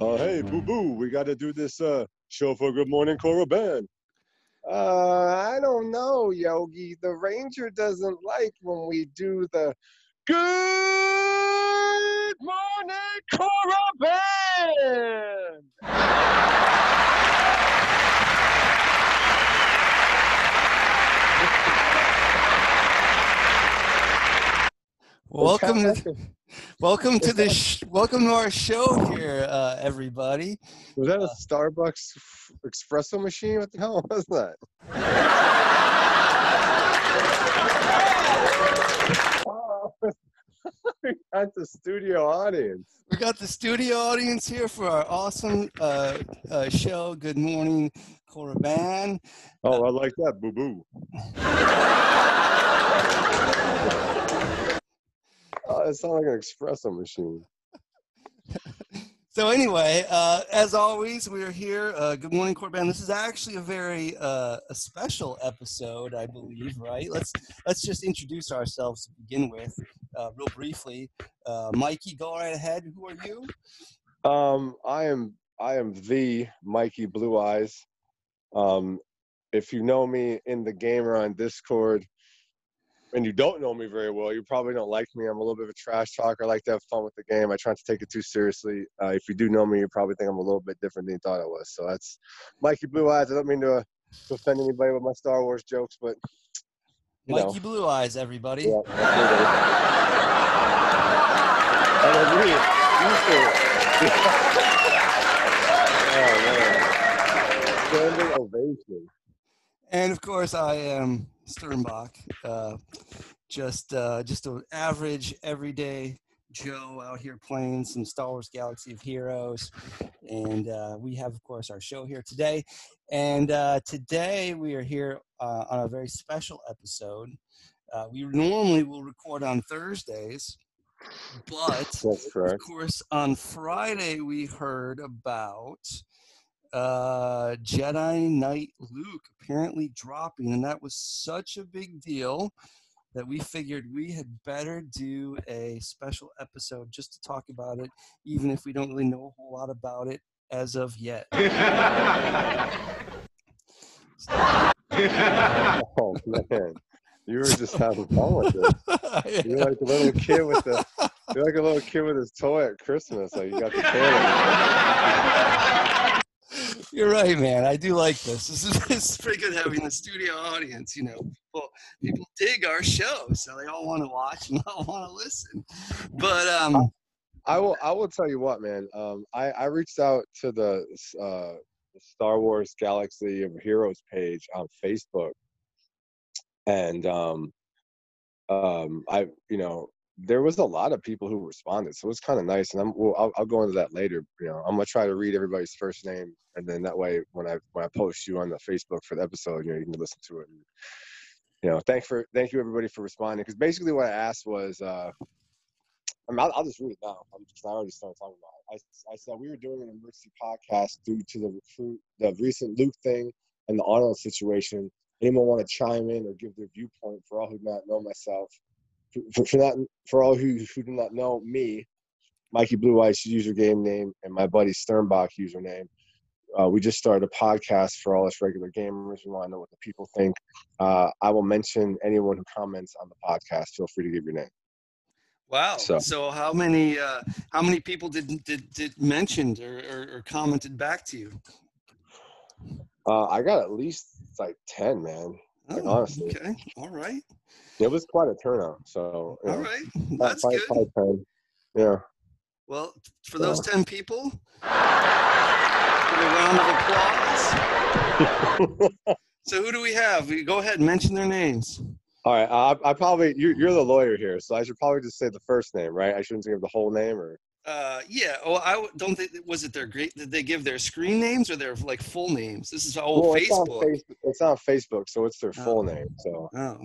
Uh, hey, boo boo, we got to do this uh, show for Good Morning Korriban. Uh, I don't know, Yogi. The ranger doesn't like when we do the Good Morning Korriban. Welcome, to, welcome to the sh- welcome to our show here, uh, everybody. Was that a Starbucks f- espresso machine? What the hell was that? We got the studio audience. We got the studio audience here for our awesome uh, uh, show. Good morning, Korriban. Oh, I like that, boo boo. Oh, it sounds like an espresso machine. So anyway, uh, as always, we're here. Uh, good morning, Korriban. This is actually a very uh, a special episode, I believe. Right? Let's let's just introduce ourselves to begin with, uh, real briefly. Uh, Mikey, go right ahead. Who are you? Um, I am I am the Mikey Blue Eyes. Um, if you know me in the gamer on Discord, and you don't know me very well, you probably don't like me. I'm a little bit of a trash talker. I like to have fun with the game. I try not to take it too seriously. Uh, if you do know me, you probably think I'm a little bit different than you thought I was. So that's Mikey Blue Eyes. I don't mean to, uh, to offend anybody with my Star Wars jokes, but you know. Mikey Blue Eyes, everybody. Yeah, that's what it is. And oh man, standing ovation. And of course, I am Sturmbock, uh, just uh, just an average, everyday Joe out here playing some Star Wars Galaxy of Heroes, and uh, we have, of course, our show here today. And uh, today we are here uh, on a very special episode. Uh, we normally will record on Thursdays, but of course, on Friday we heard about uh, Jedi Knight Luke apparently dropping, and that was such a big deal that we figured we had better do a special episode just to talk about it, even if we don't really know a whole lot about it as of yet. Oh man, you were just having fun with it. You're like a little kid with the. You're like a little kid with his toy at Christmas. Like you got the toy. You're right, man. I do like this. This is, this is pretty good having the studio audience. You know, people people dig our show, so they all want to watch and all want to listen. But um, I will. I will tell you what, man. Um, I I reached out to the uh, Star Wars Galaxy of Heroes page on Facebook, and um, um, I you know there was a lot of people who responded, so it was kind of nice. And I'm well, I'll, I'll go into that later. You know, I'm gonna try to read everybody's first name, and then that way when I when I post you on the Facebook for the episode, you know, you can listen to it. And, you know, thank for thank you everybody for responding. Because basically what I asked was. Uh, I mean, I'll, I'll just read it now because I already started talking about it. I, I said we were doing an emergency podcast due to the recruit, the recent Luke thing and the Ahnald situation. Anyone want to chime in or give their viewpoint for all who not know myself? For, for, for, not, for all who, who do not know me, Mikey Blue Eyes user game name and my buddy Sturmbock username. Uh, we just started a podcast for all us regular gamers. We want to know what the people think. Uh, I will mention anyone who comments on the podcast. Feel free to give your name. Wow. So, So- how many uh, how many people did did, did mentioned or, or, or commented back to you? Uh, I got at least like ten, man. Oh, okay. All right. It was quite a turnout. So All know, right. That's probably- good. 10. Yeah. Well, for those ten people, give a round of applause. So who do we have? We go ahead and mention their names. All right. I, I probably you, you're the lawyer here, so I should probably just say the first name, right? I shouldn't give the whole name, or Uh, yeah. Oh, I don't think was it their great. Did they give their screen names or their like full names? This is all Well, it's on Facebook. Facebook. It's on Facebook, so it's their full Oh. name. So, Oh.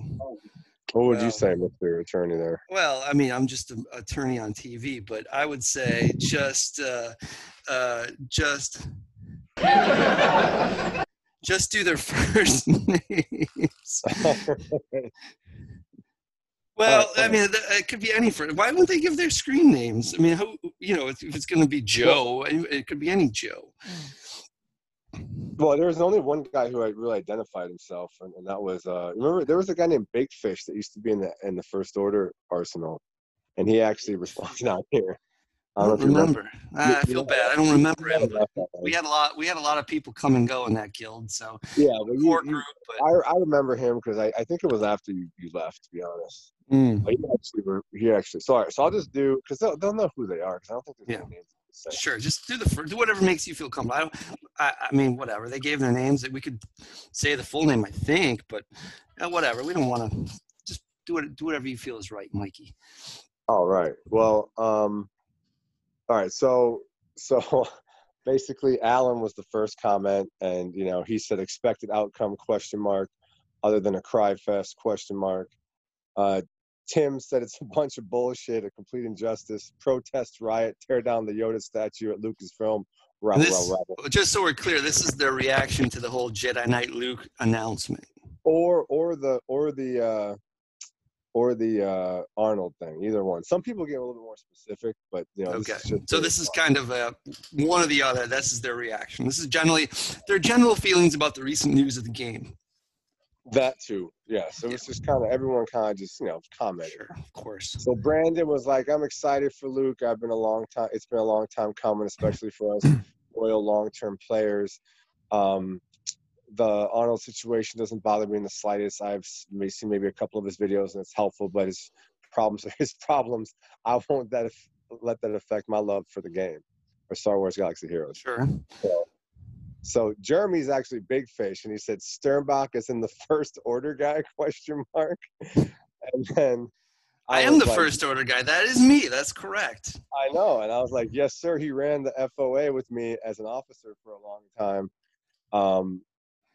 what would Well. you say, Mr. Attorney? There. Well, I mean, I'm just an attorney on TV, but I would say just, uh, uh, just, just do their first names. Well, I mean, it could be any friend. Why wouldn't they give their screen names? I mean, who, you know, if it's going to be Joe, it could be any Joe. Well, there was only one guy who had really identified himself, and, and that was uh, remember there was a guy named Big Fish that used to be in the in the First Order arsenal, and he actually responded out here. I don't, remember. remember. I, I feel bad. I don't remember him. We had a lot. We had a lot of people come and go in that guild. So yeah, well, you, you, group, but... I, I remember him because I, I think it was after you, you left. To be honest, mm. he actually he actually. Sorry, so I'll just do because they'll, they'll know who they are because I don't think there's yeah. names. Sure, just do the do whatever makes you feel comfortable. I, don't, I, I mean, whatever they gave their names. That we could say the full name, I think, but uh, whatever. We don't want to just do it. Do whatever you feel is right, Mikey. All right. Well, um, all right. So, so basically, Alan was the first comment, and you know, he said expected outcome question mark, other than a cry fest question mark. Uh, Tim said it's a bunch of bullshit, a complete injustice, protest riot, tear down the Yoda statue at Lucasfilm. Rabble, this, rabble. Just so we're clear, this is their reaction to the whole Jedi Knight Luke announcement. Or, or the, or the, uh, or the uh, Ahnald thing. Either one. Some people get a little bit more specific, but you know. Okay. This so this is kind of a, one or the other. This is their reaction. This is generally their general feelings about the recent news of the game. That too, yeah. So yeah. it's just kind of everyone kind of just you know commented. Sure, of course. So Brandon was like, "I'm excited for Luke. I've been a long time. It's been a long time coming, especially for us loyal long-term players. Um, the Ahnald situation doesn't bother me in the slightest. I've seen maybe a couple of his videos and it's helpful, but his problems are his problems. I won't that let that affect my love for the game or Star Wars Galaxy Heroes. Sure. So, so Jeremy's actually big fish, and he said Sturmbock is in the first order guy? Question mark. And then I, I am the like, first order guy. That is me. That's correct. I know, and I was like, yes, sir. He ran the FOA with me as an officer for a long time, um,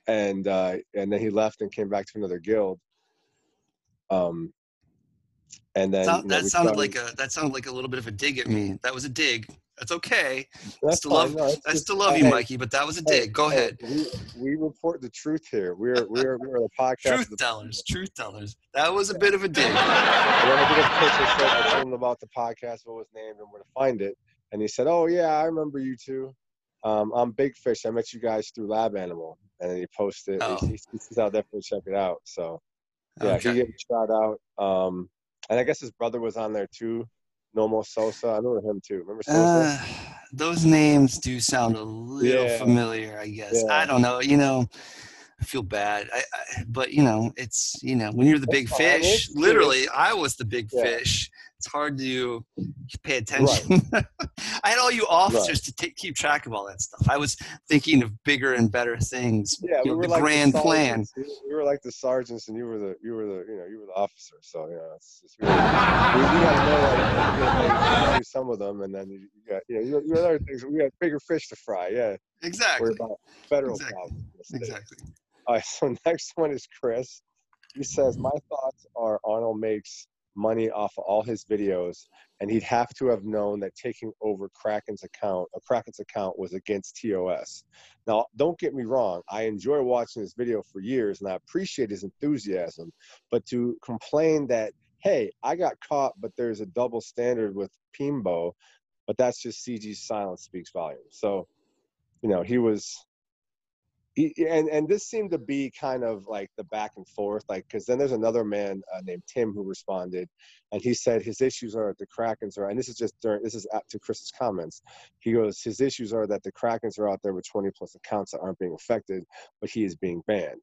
and uh, and then he left and came back to another guild. Um, and then that, you know, that sounded started, like a that sounded like a little bit of a dig at me. That was a dig. That's okay. That's I still love no, I still love you, Mikey, but that was a dig. Go hey, ahead. We, we, report the truth here. We're we're we're a podcast. truth tellers, truth tellers. That was a bit of a dig. I did a picture, I told him about the podcast, what was named, and where to find it. And he said, "Oh yeah, I remember you too. Um, I'm Big Fish. I met you guys through Lab Animal." And he posted. Oh. He, he, "I'll definitely check it out." So yeah, okay. he gave a shout out. Um, and I guess his brother was on there too. Nomo Sosa. I remember him too. Remember Sosa? Uh, those names do sound a little yeah. familiar. I guess yeah. I don't know. You know, I feel bad. I, I, but you know, it's you know, when you're the big fish. Literally, I was the big yeah. fish it's hard to pay attention. Right. I had all you officers right. to take, keep track of all that stuff. I was thinking of bigger and better things. Yeah, we know, were the like grand the plan. We were like the sergeants, and you were the you were the you know you were the officer. So yeah, it's, it's really, we, we got to know like, some of them, and then you, you got you know you, got other things. We got bigger fish to fry. Yeah, exactly. We're about federal exactly. problems. Exactly. All right. So next one is Chris. He says, "My thoughts are Ahnald makes money off of all his videos, and he'd have to have known that taking over Kraken's account, a Kraken's account, was against TOS. Now, don't get me wrong, I enjoy watching this video for years, and I appreciate his enthusiasm. But to complain that, hey, I got caught, but there's a double standard with Pimbo, but that's just CG's silence speaks volumes. So, you know, he was and and this seemed to be kind of like the back and forth like because then there's another man uh, named tim who responded and he said his issues are that the krakens are and this is just during this is to chris's comments. He goes his issues are that the krakens are out there with 20 plus accounts that aren't being affected but he is being banned.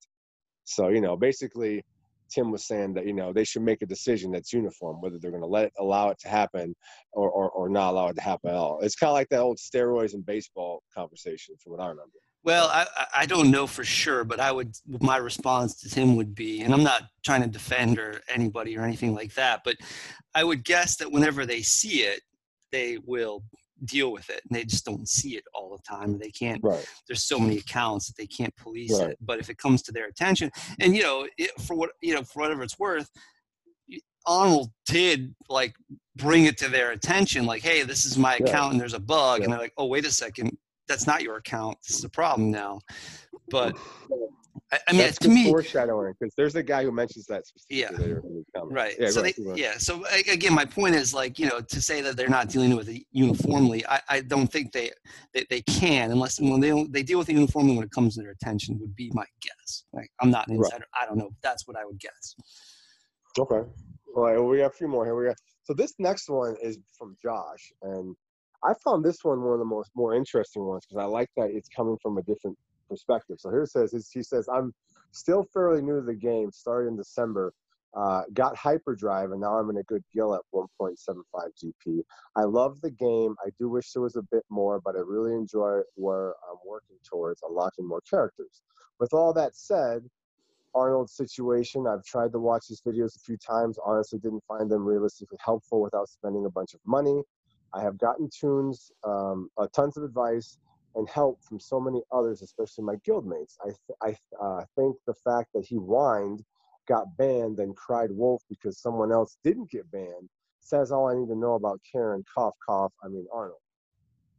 So you know basically tim was saying that you know they should make a decision that's uniform whether they're going to let allow it to happen or, or or not allow it to happen at all. It's kind of like that old steroids and baseball conversation from what i remember well, I, I don't know for sure, but I would my response to Tim would be, and I'm not trying to defend or anybody or anything like that, but I would guess that whenever they see it, they will deal with it, and they just don't see it all the time. They can't. Right. There's so many accounts that they can't police right. it. But if it comes to their attention, and you know, it, for what you know, for whatever it's worth, Ahnald did like bring it to their attention, like, hey, this is my account yeah. and there's a bug, yeah. and they're like, oh, wait a second, that's not your account. This is a problem mm-hmm. now. But I, I mean, That's to me, foreshadowing because there's a guy who mentions that Yeah. later in the comment. right. Yeah, so they, ahead, go ahead. yeah. So again, my point is like you know to say that they're not dealing with it uniformly, I, I don't think they, they they can unless when they don't, they deal with it uniformly when it comes to their attention would be my guess. Like I'm not an Right. insider. I don't know. That's what I would guess. Okay. All right. Well, we got a few more here. We got so this next one is from Josh, and I found this one one of the most more interesting ones because I like that it's coming from a different perspective. So here it says he says I'm still fairly new to the game. Started in December. Uh, got hyperdrive and now I'm in a good gill at 1.75 GP. I love the game. I do wish there was a bit more, but I really enjoy where I'm working towards unlocking more characters. With all that said, Ahnald's situation. I've tried to watch his videos a few times. Honestly, didn't find them realistically helpful without spending a bunch of money. I have gotten tunes, um, uh, tons of advice, and help from so many others, especially my guildmates. I th- I uh, think the fact that he whined, got banned, then cried wolf because someone else didn't get banned says all I need to know about Karen. Cough, cough. I mean Ahnald.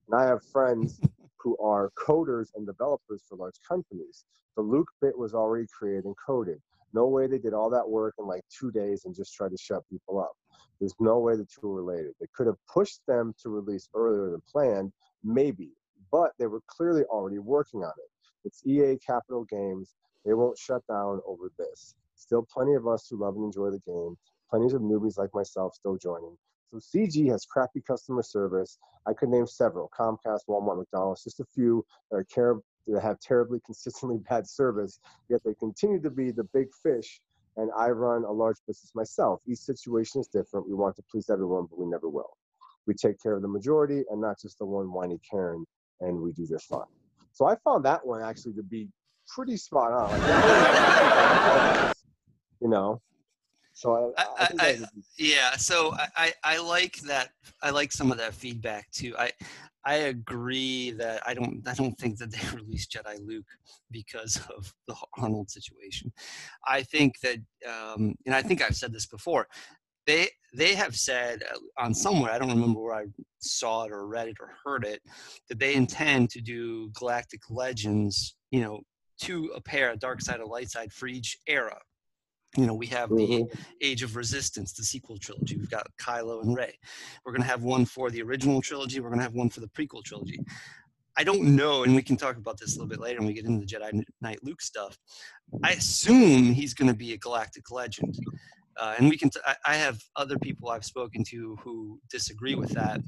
And I have friends who are coders and developers for large companies. The Luke bit was already created and coded. No way they did all that work in like two days and just tried to shut people up. There's no way the two are related. They could have pushed them to release earlier than planned, maybe, but they were clearly already working on it. It's EA Capital Games. They won't shut down over this. Still plenty of us who love and enjoy the game. Plenty of newbies like myself still joining. So CG has crappy customer service. I could name several: Comcast, Walmart, McDonald's, just a few that are ter- that have terribly consistently bad service. Yet they continue to be the big fish. And I run a large business myself. Each situation is different. We want to please everyone, but we never will. We take care of the majority and not just the one whiny Karen, and we do just fine. So I found that one actually to be pretty spot on. You know, so I, I, I- I- that would be- Yeah, so I, I like that. I like some of that feedback too. I I agree that I don't I don't think that they released Jedi Luke because of the Ahnald situation. I think that, um, and I think I've said this before. They they have said uh, on somewhere I don't remember where I saw it or read it or heard it that they intend to do Galactic Legends. You know, to a pair, a dark side, a light side for each era. You know, we have the Mhm. Age of Resistance, the sequel trilogy. We've got Kylo and Rey. We're going to have one for the original trilogy. We're going to have one for the prequel trilogy. I don't know, and we can talk about this a little bit later when we get into the Jedi Knight Luke stuff. I assume he's going to be a galactic legend. Uh, and we can, t- I, I have other people I've spoken to who disagree with that.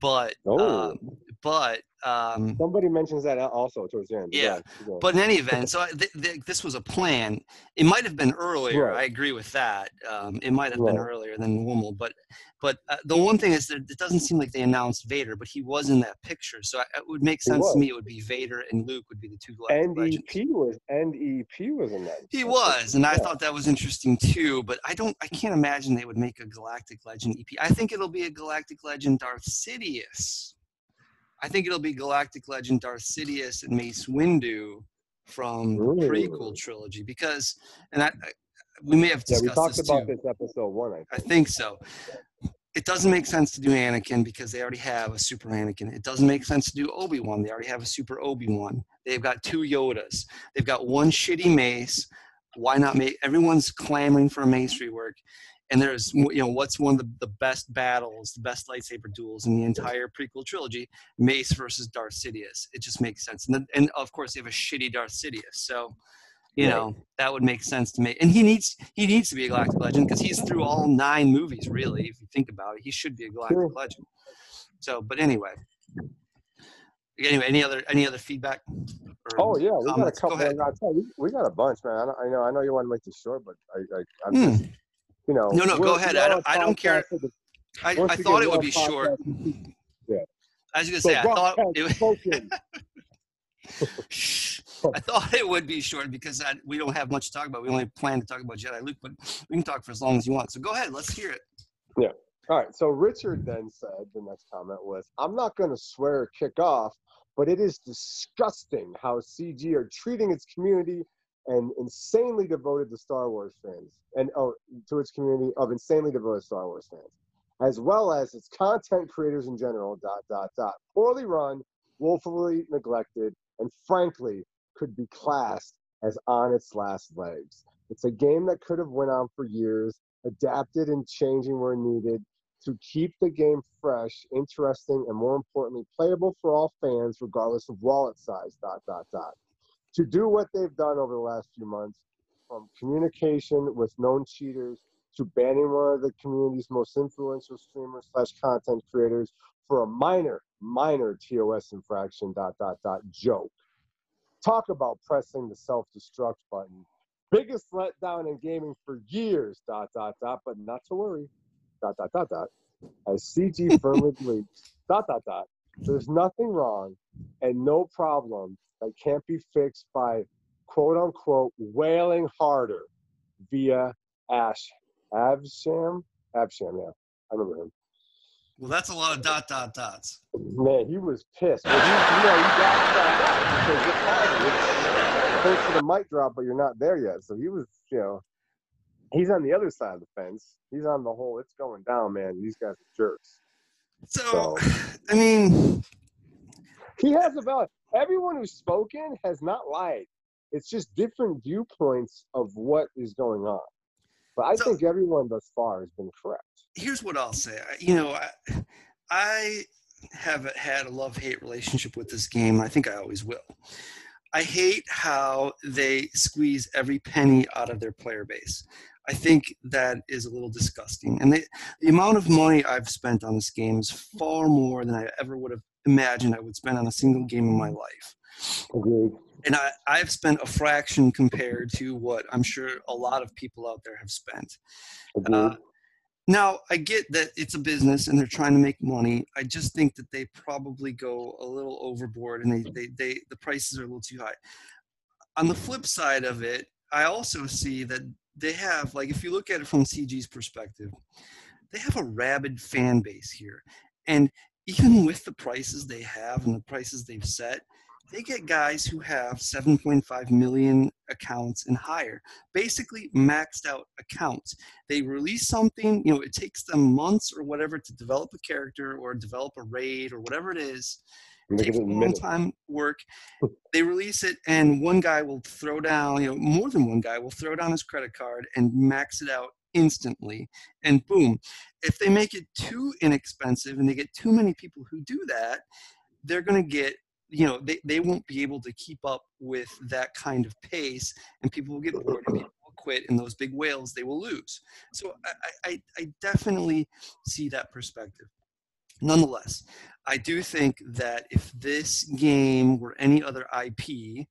But, Oh. uh, but, um, Somebody mentions that also towards the end. Yeah, Go ahead, keep going. but in any event, so I, th- th- this was a plan. It might have been earlier. Right. I agree with that. Um, it might have been earlier than normal, but but uh, the one thing is that it doesn't seem like they announced Vader, but he was in that picture, so I, it would make sense to me. It would be Vader and Luke would be the two galactic and. EP was and EP was in that. He was, and I thought that was interesting too. But I don't, I can't imagine they would make a Galactic Legend EP. I think it'll be a Galactic Legend Darth Sidious. I think it'll be Galactic Legend Darth Sidious and Mace Windu from the prequel trilogy because, and I, I we may have Yeah, we talked this about too. this episode one. I I think. think so. It doesn't make sense to do Anakin because they already have a super Anakin. It doesn't make sense to do Obi Wan. They already have a super Obi Wan. They've got two Yodas. They've got one shitty mace. Why not make? Everyone's clamoring for a mace rework. And there's, you know, what's one of the, the best battles, the best lightsaber duels in the entire prequel trilogy? Mace versus Darth Sidious. It just makes sense. And, then, and of course, they have a shitty Darth Sidious. So, you Right. know, that would make sense to me. And he needs he needs to be a galactic legend because he's through all nine movies. Really, if you think about it, he should be a galactic Sure. legend. So, but anyway, anyway, any other any other feedback? Oh yeah, we got a comments? Go couple. ahead. I tell you, we got a bunch, man. I, know. I know you want to make this short, but I, I I'm Hmm. just, you know. No, no, go ahead. I don't- I don't care. the- I, I thought it would be short. Yeah. I was gonna So say, I thought it. I thought it would be short because I, we don't have much to talk about. We only plan to talk about Jedi Luke, but we can talk for as long as you want. So go ahead, let's hear it. Yeah. All right. So Richard then said the next comment was, "I'm not going to swear or kick off, but it is disgusting how CG are treating its community and insanely devoted to Star Wars fans, and oh, to its community of insanely devoted Star Wars fans, as well as its content creators in general. Dot dot dot. Poorly run, woefully neglected, and frankly could be classed as on its last legs. It's a game that could have went on for years, adapted and changing where needed to keep the game fresh, interesting, and more importantly, playable for all fans, regardless of wallet size. Dot dot dot. To do what they've done over the last few months, from communication with known cheaters to banning one of the community's most influential streamers slash content creators for a minor, minor TOS infraction. Dot dot dot joke. Talk about pressing the self-destruct button. Biggest letdown in gaming for years. Dot dot dot. But not to worry. Dot dot dot dot. As CG firmly believes. Dot dot dot. There's nothing wrong and no problem that can't be fixed by quote unquote wailing harder via Ash Avsham. Avsham, yeah. I remember him. Well, that's a lot of dot dot dots. Man, he was pissed. Well, he, you know, he got that because it's hard. It's close to the mic drop, but you're not there yet. So he was, you know, he's on the other side of the fence. He's on the whole. It's going down, man. These guys are jerks. So, I mean, he has a valid. Everyone who's spoken has not lied. It's just different viewpoints of what is going on. But I So- think everyone thus far has been correct. here's what I'll say. You know, I, I have had a love hate relationship with this game. I think I always will. I hate how they squeeze every penny out of their player base. I think that is a little disgusting. And they, the amount of money I've spent on this game is far more than I ever would have imagined I would spend on a single game in my life. Agreed. And I, I've spent a fraction compared to what I'm sure a lot of people out there have spent. Agreed. Uh, now, I get that it's a business and they're trying to make money. I just think that they probably go a little overboard and they, they, they the prices are a little too high. On the flip side of it, I also see that they have, like, if you look at it from CG's perspective, they have a rabid fan base here. And even with the prices they have and the prices they've set, they get guys who have 7.5 million accounts and higher, basically maxed out accounts. They release something you know it takes them months or whatever to develop a character or develop a raid or whatever it is. It takes it a long time work. They release it and one guy will throw down you know more than one guy will throw down his credit card and max it out instantly and boom if they make it too inexpensive and they get too many people who do that they're going to get you know they, they won't be able to keep up with that kind of pace and people will get bored and people will quit and those big whales they will lose. So I, I, I definitely see that perspective. Nonetheless i do think that if this game were any other ip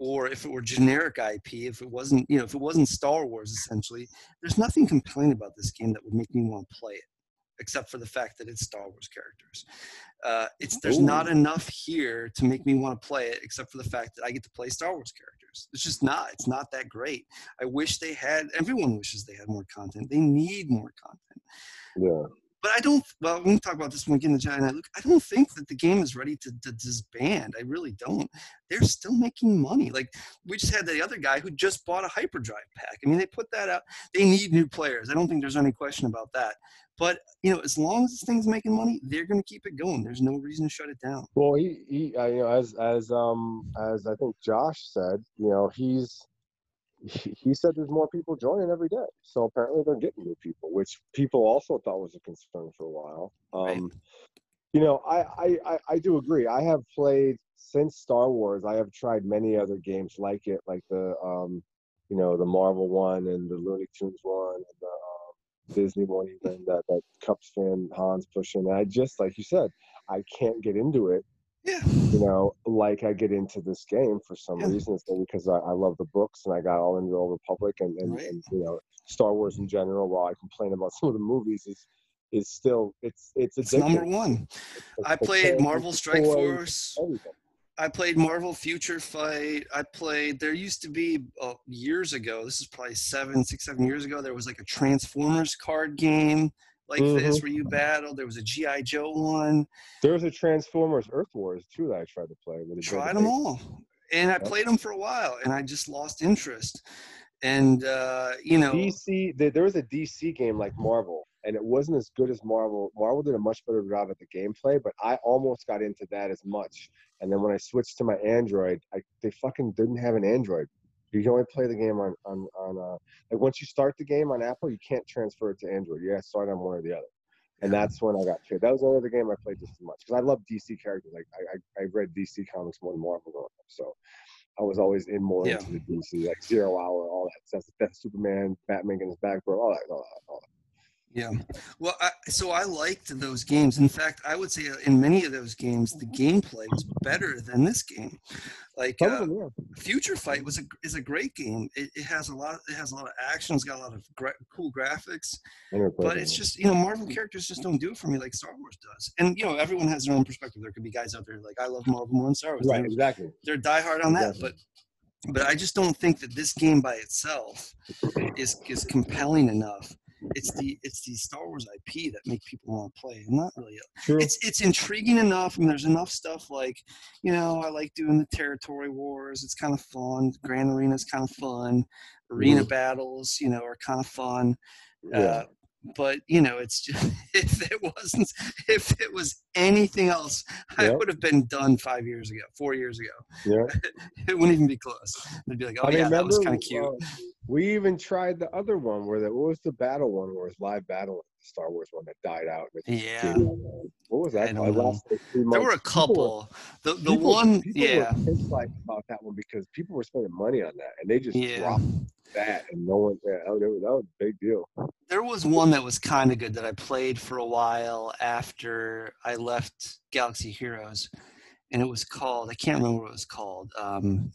or if it were generic ip if it wasn't you know if it wasn't star wars essentially there's nothing compelling about this game that would make me want to play it except for the fact that it's star wars characters. Uh, it's there's not enough here to make me want to play it except for the fact that i get to play star wars characters. It's just not it's not that great. I wish they had everyone wishes they had more content. They need more content. Yeah. But I don't. Well, we can talk about this when we get into Jedi Knight Luke, I don't think that the game is ready to, to disband. I really don't. They're still making money. Like we just had the other guy who just bought a hyperdrive pack. I mean, they put that out. They need new players. I don't think there's any question about that. But you know, as long as this thing's making money, they're going to keep it going. There's no reason to shut it down. Well, he, he uh, you know, as as um as I think Josh said, you know, he's he, said there's more people joining every day. So apparently they're getting new people, which people also thought was a concern for a while. Um, Right. You know, I, I I I do agree. I have played since Star Wars. I have tried many other games like it, like the um, you know, the Marvel one and the Looney Tunes one and the um, Disney one, even that that Cups fan Hans pushing. And I just like you said, I can't get into it Yeah. you know, like I get into this game for some Yeah. reason. It's because I, I love the books and I got all into the Old Republic and, and, Right. and you know Star Wars in general. While I complain about some of the movies, is is still it's it's It's number one. The- I played Marvel Strike Force. everything. I played Marvel Future Fight. I played. There used to be uh, years ago. This is probably seven, six, seven years ago. There was like a Transformers card game like this Mhm. where you battle. There was a GI Joe one. There was a Transformers Earth Wars too that I tried to play. Tried them all, and I Yep. played them for a while, and I just lost interest. And uh, you know, DC, there, there was a DC game like Marvel, and it wasn't as good as Marvel. Marvel did a much better job at the gameplay, but I almost got into that as much. And then when I switched to my Android, I, they fucking didn't have an Android You can only play the game on on on uh, like once you start the game on Apple, you can't transfer it to Android. You got to start on one or the other. And that's when I got pissed. That was the only other game I played just as much because I love DC characters. Like I, I I read DC comics more than Marvel growing up, so I was always in more Yeah. into the DC, like Zero Hour, all that stuff. Superman, Batman and his back, bro, all that, all that, all that. Yeah. Well, I, so I liked those games. In fact, I would say in many of those games, the gameplay was better than this game. Like uh, yeah. Future Fight was a is a great game. It, it has a lot. It has a lot of action. It's got a lot of gra- cool graphics. I never played But it's just you know Marvel characters just don't do it for me like Star Wars does. And you know everyone has their own perspective. There could be guys out there like I love Marvel more than Star Wars. right, They're, exactly. they're diehard on that. Exactly. But but I just don't think that this game by itself is is compelling enough. It's the it's the Star Wars IP that make people want to play. I'm not really True. it's it's intriguing enough and there's enough stuff like you know i like doing the territory wars it's kind of fun grand arena is kind of fun arena battles you know are kind of fun yeah. uh, but you know it's just if it wasn't if it was anything else i Yeah. would have been done five years ago four years ago yeah. it wouldn't even be close they'd be like oh I yeah that was kind of cute uh, we even tried the other one where that what was the battle one where it was live battle the Star Wars one that died out. Yeah. What was that? don't called? It know. lasted like there were a couple the the people- one people yeah were like about that one because people were spending money on that and they just Yeah. dropped that and no one yeah, that, was, that was a big deal. There was one that was kind of good that I played for a while after I left Galaxy Heroes, and it was called I can't remember what it was called, um,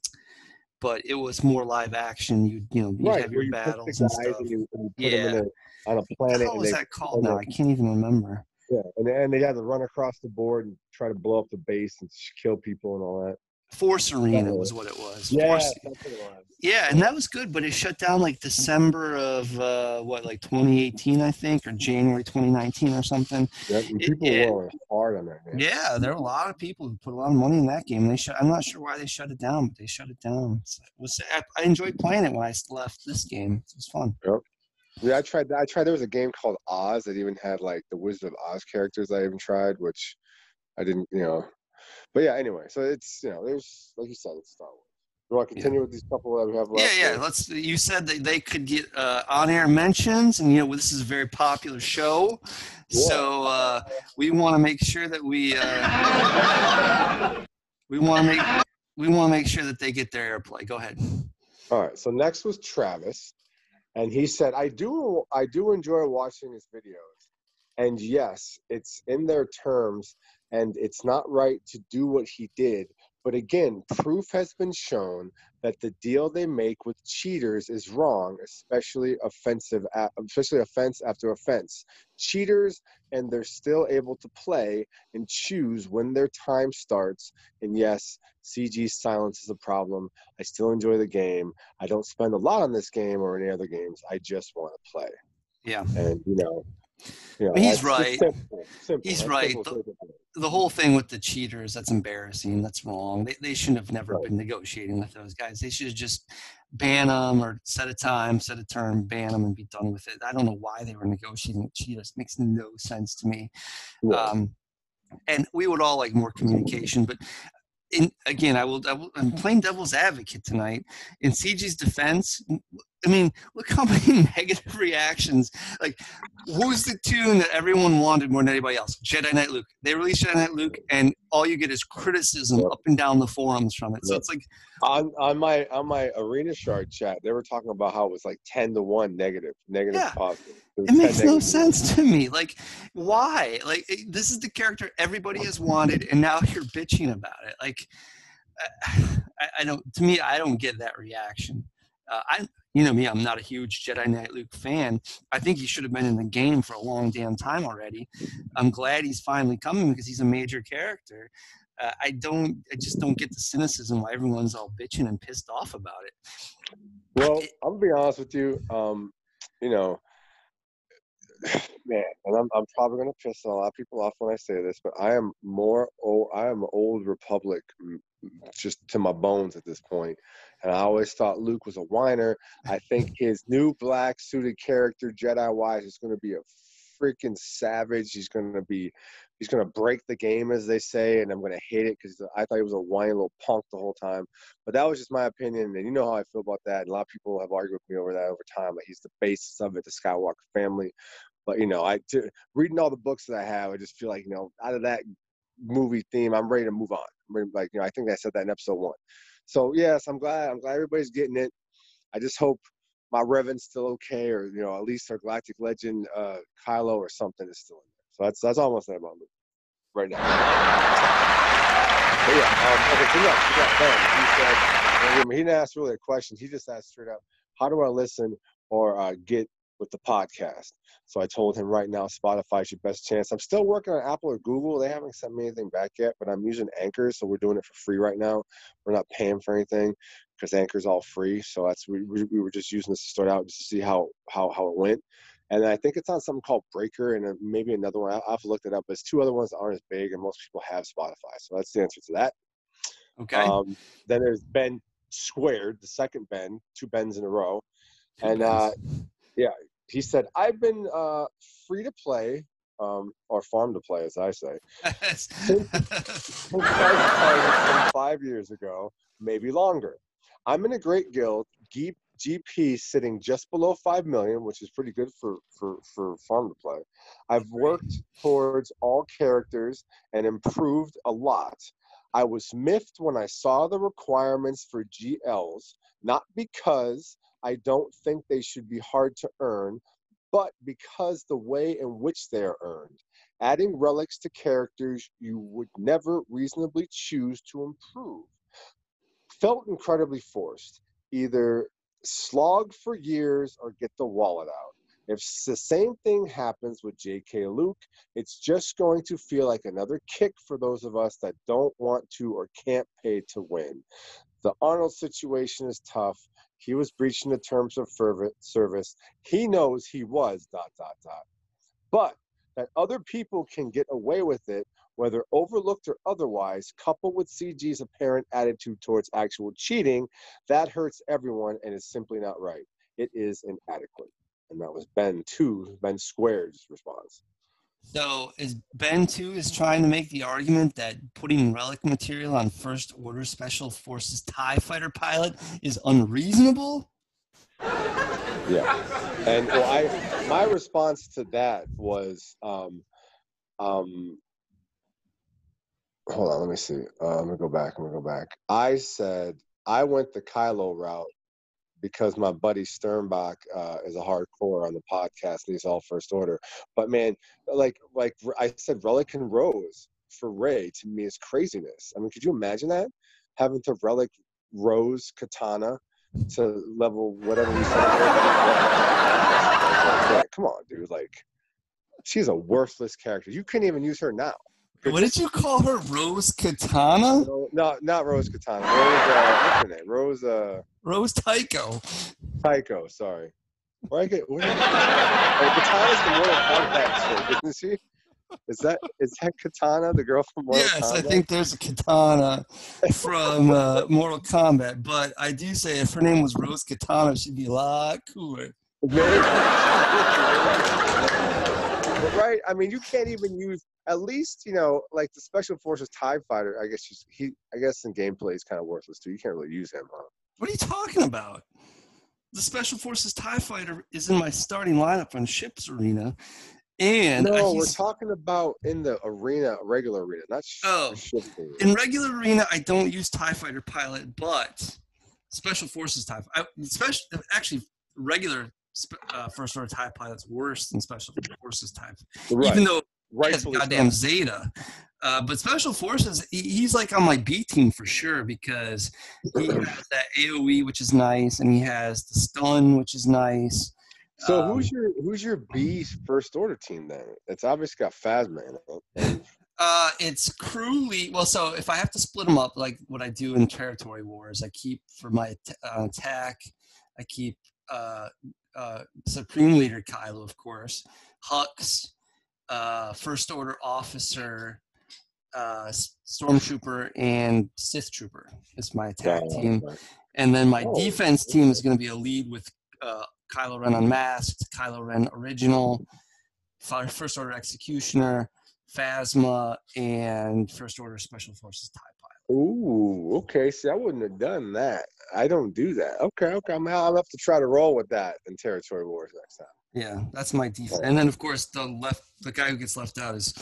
but it was more live action. You you know you right, have your you battles and stuff. and you, and you Yeah. On a planet and was they that called now? I can't even remember. yeah, and, and they had to run across the board and try to blow up the base and kill people and all that. Force Arena was- what it was. Yeah, Force, what it was. yeah, and that was good, but it shut down like December of uh, what, like 2018, I think, or January 2019 or something. Yep, It- people it- were hard on that. Man. Yeah, there were a lot of people who put a lot of money in that game. They shut, I'm not sure why they shut it down, but they shut it down. It was, I, I enjoyed playing it when I left this game. It was fun. Yeah, I tried. that. I tried. There was a game called Oz that even had like the Wizard of Oz characters. I even tried, which I didn't, you know. But yeah, anyway. So it's you know, there's like you said, it's Star Wars. You want to continue with these couple that we have Yeah, left? yeah. or- Let's. You said that they could get uh, on-air mentions, and you know this is a very popular show, Yeah. so uh, we want to make sure that we uh, we want to make we want to make sure that they get their airplay. Go ahead. All right. So next was Travis, and he said, "I do, I do enjoy watching his videos, and yes, it's in their terms, and it's not right to do what he did. But again, proof has been shown that the deal they make with cheaters is wrong, especially offensive, especially offense after offense. Cheaters, and they're still able to play and choose when their time starts. And yes, CG silence is a problem. I still enjoy the game. I don't spend a lot on this game or any other games. I just want to play. Yeah. And you know, know He's right. Simple, simple. He's right. simple, The- the whole thing with the cheaters that's embarrassing that's wrong they, they shouldn't have never Right. been negotiating with those guys they should have just ban them or set a time set a term ban them and be done with it i don't know why they were negotiating with cheaters it makes no sense to me Yeah. um, and we would all like more communication but in again I will, I will i'm playing devil's advocate tonight in cg's defense i mean look how many negative reactions like who's the toon that everyone wanted more than anybody else? Jedi knight luke. They released jedi knight luke and all you get is criticism Yep. up and down the forums from it. So it's like on on my on my arena shard chat, they were talking about how it was like ten to one negative, negative Yeah. positive. was it makes no sense to me. Like why? Like it- this is the character everybody has wanted and now you're bitching about it. Like I, I don't to me i don't get that reaction. Uh, i you know me i'm not a huge jedi knight luke fan i think he should have been in the game for a long damn time already i'm glad he's finally coming because he's a major character uh, i don't i just don't get the cynicism why everyone's all bitching and pissed off about it Well, I'm gonna be honest with you. Um, you know, man, and I'm I'm probably gonna piss a lot of people off when I say this, but I am more old. I am old Republic, just to my bones at this point. And I always thought Luke was a whiner. I think his new black suited character, Jedi wise, is gonna be a freaking savage. He's gonna be, he's gonna break the game, as they say, and I'm gonna hate it because I thought he was a whiny little punk the whole time. But that was just my opinion, and you know how I feel about that. And a lot of people have argued with me over that over time. Like he's the basis of it, the Skywalker family. But you know, I to, reading all the books that I have, I just feel like you know, out of that movie theme, I'm ready to move on. Like you know, I think I said that in episode one. So yes, I'm glad. I'm glad everybody's getting it. I just hope my Revan's still okay, or you know, at least our Galactic Legend uh, Kylo or something is still in there. So that's that's almost about Luke right now. But yeah, um, okay, so next we got Ben. He said he didn't ask really a question. He just asked straight up, "How do I listen or uh, get with the podcast?" So I told him right now, Spotify is your best chance. I'm still working on Apple or Google. They haven't sent me anything back yet, but I'm using Anchor, so we're doing it for free right now. We're not paying for anything because Anchor's all free. So that's we, we were just using this to start out just to see how how how it went. And I think it's on something called Breaker and maybe another one. I've looked it up. There's two other ones that aren't as big, and most people have Spotify. So that's the answer to that. Okay. Um, then there's Ben Squared, the second Ben, two Bens in a row. Two and uh. Yeah, he said, I've been uh, free to play, um, or farm to play, as I say, since I started five years ago, maybe longer. I'm in a great guild, Geep, GP sitting just below 5 million, which is pretty good for, for, for farm to play. I've worked towards all characters and improved a lot. I was miffed when I saw the requirements for GLs, not because I don't think they should be hard to earn, but because the way in which they are earned. Adding relics to characters you would never reasonably choose to improve felt incredibly forced. Either slog for years or get the wallet out. If the same thing happens with JK Luke, it's just going to feel like another kick for those of us that don't want to or can't pay to win. The Ahnald situation is tough. He was breaching the terms of service. He knows he was dot dot dot. But that other people can get away with it, whether overlooked or otherwise, coupled with CG's apparent attitude towards actual cheating, that hurts everyone and is simply not right. It is inadequate. And that was Ben 2, Ben Squared's response. So is Ben too is trying to make the argument that putting relic material on first order special forces TIE fighter pilot is unreasonable? Yeah. And well, I my response to that was um um hold on, let me see. Uh, let me go back. Let me go back. I said I went the Kylo route because my buddy Sturmbock uh, is a hardcore on the podcast and he's all first order. But man, like like I said, Relic and Rose for Rey to me is craziness. I mean, could you imagine that having to Relic Rose Katana to level whatever we said? Come on, dude! Like, she's a worthless character. You couldn't even use her now. What did you call her? Rose Katana? No, no not Rose Katana. Rose, uh, what's her name? Rose, uh, Rose Tico. Tico, sorry. Where I get, where oh, Katana's the Mortal Kombat chick, isn't she? Is that is that Katana, the girl from Mortal Kombat? yes, Kombat? I think there's a katana from uh, Mortal Kombat, but I do say if her name was Rose Katana, she'd be a lot cooler. But right, I mean, you can't even use at least you know like the Special Forces Tie Fighter. I guess he, I guess in gameplay is kind of worthless too. You can't really use him, huh? What are you talking about? The Special Forces TIE Fighter is in my starting lineup on Ships Arena. And no, we're talking about in the arena, regular arena, not sh- Oh. arena. in regular arena, I don't use TIE Fighter pilot, but Special Forces TIE, I, special, actually, regular uh, First Order TIE pilot's worse than Special Forces TIE, Right, even though rightfully so. goddamn Zeta. Uh, but Special Forces, he, he's like on my B team for sure because he has that AOE, which is nice, and he has the stun, which is nice. So Um, who's your who's your B first order team then? It's obviously got Phasma in it. Uh, it's cruelly well. So if I have to split them up, like what I do in territory wars, I keep for my uh, attack. I keep uh, uh, Supreme Leader Kylo, of course, Hux, uh, First Order Officer, uh, Stormtrooper, and Sith Trooper is my attack team. And then my Oh, defense team is going to be a lead with uh, Kylo Ren Unmasked, Kylo Ren Original, First Order Executioner, Phasma, and First Order Special Forces TIE Pilot. Ooh, okay. See, I wouldn't have done that. I don't do that. Okay, okay. I'm, I'll have to try to roll with that in Territory Wars next time. Yeah, that's my default. And then, of course, the left, the guy who gets left out is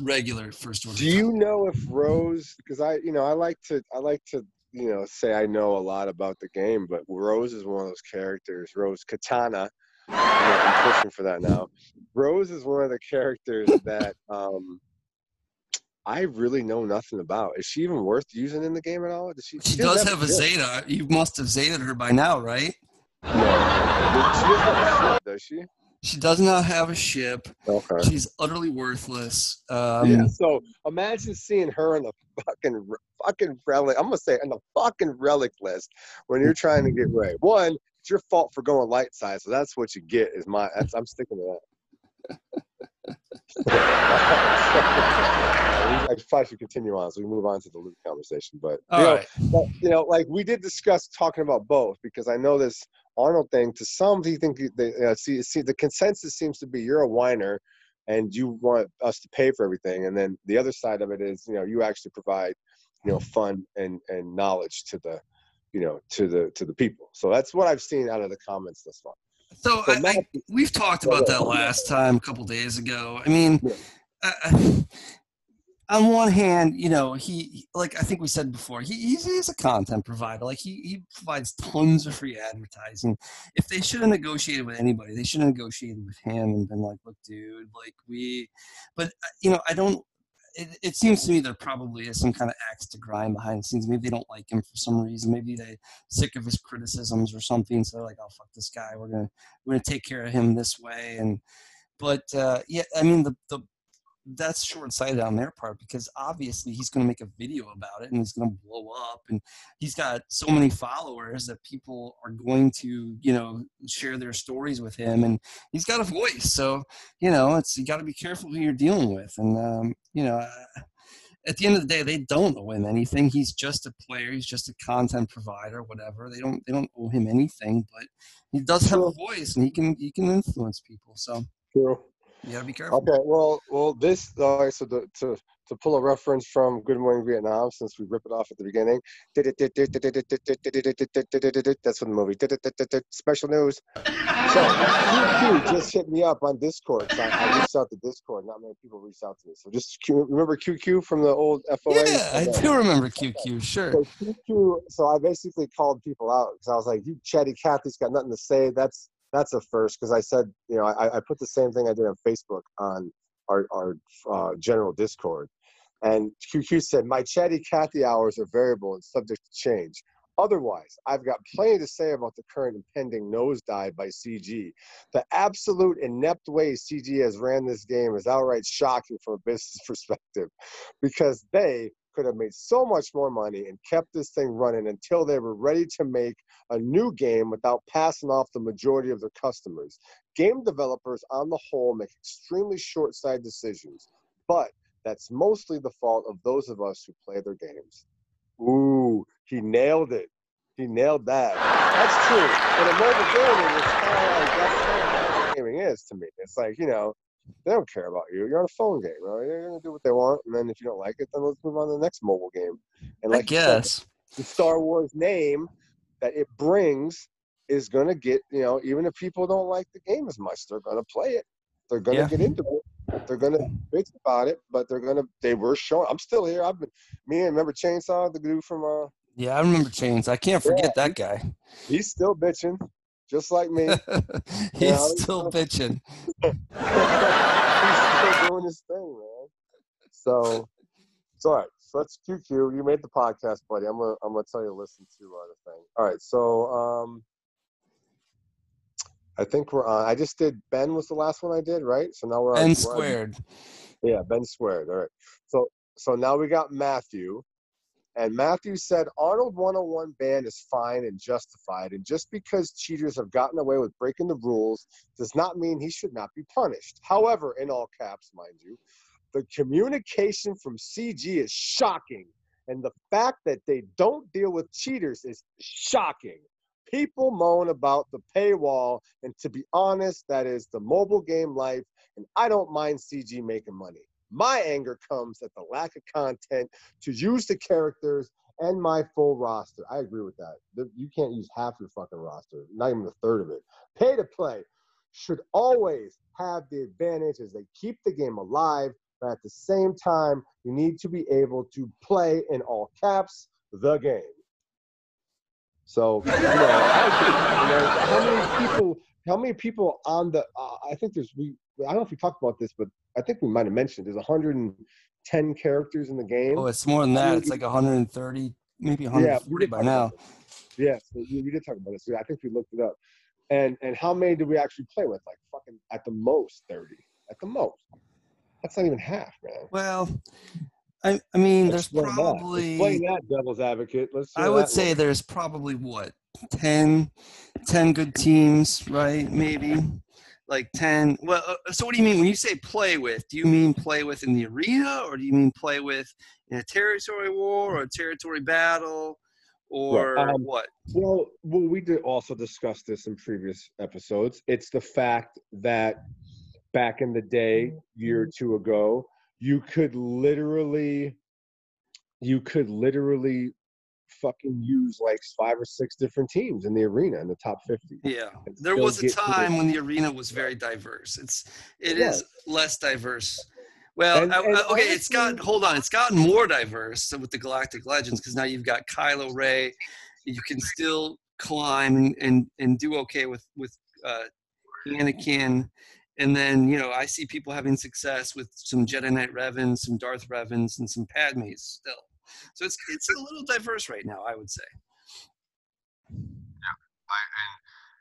regular First Order. Do you know if Rose? Because I, you know, I like to, I like to, you know, say I know a lot about the game, but Rose is one of those characters. Rose Katana. I'm pushing for that now. Rose is one of the characters that um, I really know nothing about. Is she even worth using in the game at all? Does she? She, she does have, have a Zeta. You must have Zetaed her by now, right? No, she doesn't have a ship, does she? She does not have a ship. Okay. She's utterly worthless. Um, yeah. So imagine seeing her in the fucking fucking relic. I'm gonna say in the fucking relic list when you're trying to get Rey. One, it's your fault for going light side, so that's what you get. Is my that's, I'm sticking to that. I probably should continue on, so we move on to the Luke conversation. But you, know, right. but, you know, like we did discuss talking about both because I know this Ahnald thing. To some, do you think they uh, see see the consensus seems to be you're a whiner and you want us to pay for everything, and then the other side of it is you know you actually provide you know fun and and knowledge to the you know to the to the people so that's what i've seen out of the comments thus far so I, I, we've talked about that last time a couple days ago i mean yeah. I, on one hand you know he like i think we said before he, he's, he's a content provider like he, he provides tons of free advertising if they should have negotiated with anybody they should have negotiated with him and been like look dude like we but uh, you know i don't it, it, seems to me there probably is some kind of axe to grind behind the scenes. Maybe they don't like him for some reason. Maybe they sick of his criticisms or something. So they're like, "Oh fuck this guy. We're gonna we're gonna take care of him this way." And but uh, yeah, I mean the the that's short sighted on their part because obviously he's going to make a video about it and he's going to blow up and he's got so many followers that people are going to you know share their stories with him and he's got a voice. So you know it's you got to be careful who you're dealing with. And um, you know at the end of the day they don't owe him anything. He's just a player. He's just a content provider whatever. They don't they don't owe him anything but he does have a voice and he can he can influence people so. True. You gotta be careful. Okay, well, well, this all right. So the, to to pull a reference from Good Morning Vietnam, since we rip it off at the beginning, that's from the movie. Special news. So QQ just hit me up on Discord. So I, I reached out to Discord. Not many people reached out to me. So just Q, remember QQ from the old FOA. Yeah, I do remember QQ. Sure. So QQ. So I basically called people out because I was like, "You chatty Cathy's got nothing to say." That's that's a first because I said, you know, I, I put the same thing I did on Facebook on our, our uh, general Discord. And QQ said, My chatty Cathy hours are variable and subject to change. Otherwise, I've got plenty to say about the current impending nosedive by CG. The absolute inept way CG has ran this game is outright shocking from a business perspective because they could have made so much more money and kept this thing running until they were ready to make a new game without passing off the majority of their customers. Game developers, on the whole, make extremely short sighted decisions, but that's mostly the fault of those of us who play their games. Ooh, he nailed it. He nailed that. That's true. In a mobile game, it's kind of like that's kind of what gaming is to me. It's like, you know, they don't care about you. You're on a phone game, right? They're gonna do what they want, and then if you don't like it, then let's move on to the next mobile game. And like I guess the Star Wars name that it brings is gonna get you know even if people don't like the game as much, they're gonna play it. They're gonna yeah. get into it. They're gonna bitch about it, but they're gonna. They were showing. I'm still here. I've been. Me and remember Chainsaw, the dude from. uh Yeah, I remember Chains. I can't forget yeah, that guy. He's still bitching just like me. He's you know, still bitching. He's still doing his thing, man. So it's all right. So that's QQ. You made the podcast, buddy. I'm gonna I'm gonna tell you to listen to uh, the thing. All right. So um, I think we're on. I just did Ben was the last one I did, right? So now we're on. Ben squared. Yeah, Ben squared. All right. So so now we got Matthew. And Matthew said Ahnald 101 ban is fine and justified. And just because cheaters have gotten away with breaking the rules does not mean he should not be punished. However, in all caps, mind you, the communication from CG is shocking. And the fact that they don't deal with cheaters is shocking. People moan about the paywall, and to be honest, that is the mobile game life, and I don't mind CG making money. My anger comes at the lack of content to use the characters and my full roster. I agree with that. You can't use half your fucking roster, not even a third of it. Pay to play should always have the advantage as they keep the game alive, but at the same time, you need to be able to play in all caps the game. So, you know, You know, how many people? How many people on the? Uh, I think there's we. I don't know if we talked about this, but I think we might have mentioned there's 110 characters in the game. Oh, it's more than that. It's like 130, maybe 140 did by now. Yeah, so we, we did talk about this. I think we looked it up. And and how many did we actually play with? Like fucking at the most 30. At the most. That's not even half, man. Well, I, I mean, there's Explain that. probably. Explain that, devil's advocate. Let's. I would say one. there's probably what 10, 10 good teams, right? Maybe like 10. Well, uh, so what do you mean when you say play with? Do you mean play with in the arena or do you mean play with in a territory war or a territory battle or um, what? Well, well, we did also discuss this in previous episodes. It's the fact that back in the day, year or two ago, you could literally, you could literally fucking use like five or six different teams in the arena in the top 50. Yeah. There was a time when the arena was very diverse. It's it It is less diverse. Well, And- I- and okay, it's got hold on, it's gotten more diverse with the Galactic Legends because now you've got Kylo Rey. You can still climb and and, and do okay with with uh, Anakin, and then you know I see people having success with some Jedi Knight Revans, some Darth Revans, and some Padmes still. So it's it's a little diverse right now, I would say. Yeah, I, and,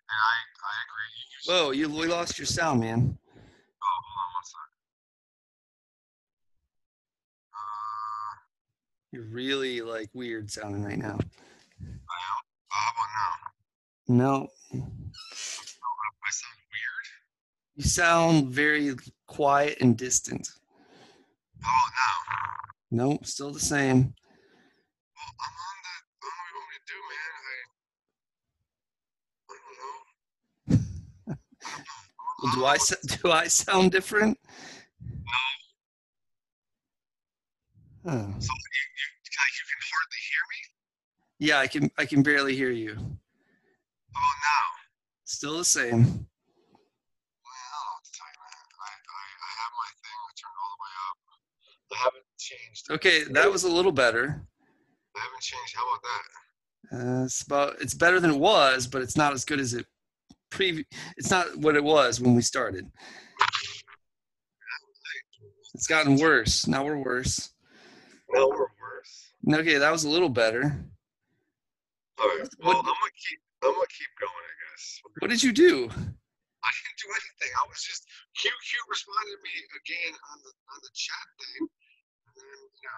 and I, I agree. You, Whoa, you we lost your sound, man. Oh, hold on one second. Uh, You're really like weird sounding right now. I am. Uh, now? No, I sound weird. you sound very quiet and distant. How about Nope, still the same. Well, I'm on the. I don't know what you want me to do, man. I, I don't know. Well, do I do I sound different? No. Huh. So you, you, like, you can hardly hear me? Yeah, I can I can barely hear you. Oh, How about now? Still the same. Well, I'll have to tell you, man. I, I, I have my thing. I turned all the way up. I haven't changed. Okay, that was a little better. I haven't changed. How about that? Uh, it's about it's better than it was, but it's not as good as it previ- It's not what it was when we started. It's gotten worse. Now we're worse. No, we're worse. Okay, that was a little better. All right. Well, I'm gonna keep. I'm gonna keep going. I guess. What did you do? I didn't do anything. I was just QQ responded to me again on the on the chat thing. You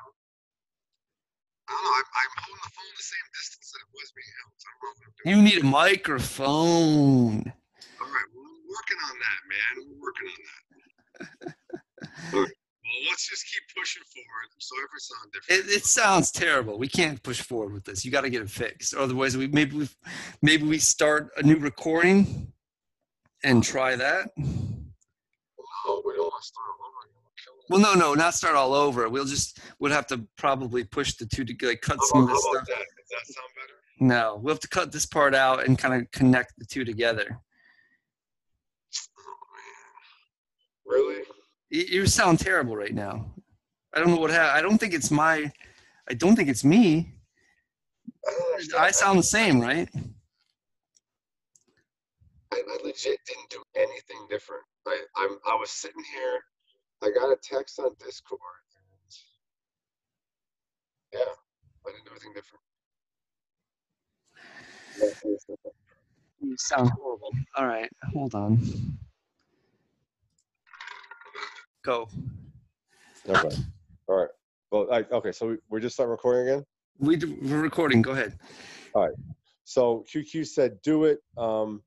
I don't know. I'm, I'm holding the phone the same distance that it was being held. So I don't know what I'm doing. You need a microphone. All right. Well, I'm working on that, man. We're working on that. All right. Well, let's just keep pushing forward. I'm sorry for sound different. It, it sounds terrible. We can't push forward with this. You got to get it fixed. Otherwise, we maybe we maybe we start a new recording and try that. no, we don't want to start over. Well, no, no, not start all over. We'll just we'll have to probably push the two to like cut some of this stuff. that? Does that sound better? No, we'll have to cut this part out and kind of connect the two together. Oh man. Really? You, you sound terrible right now. I don't know what happened. I don't think it's my. I don't think it's me. I. I sound the same, right? I, I legit didn't do anything different. I, I'm I was sitting here. I got a text on Discord. And yeah, I didn't do anything different. You sound horrible. All right, hold on. Go. Okay. All right. Well, I, okay. So we, we're just starting recording again. We do, we're recording. Go ahead. All right. So QQ said, "Do it." Um,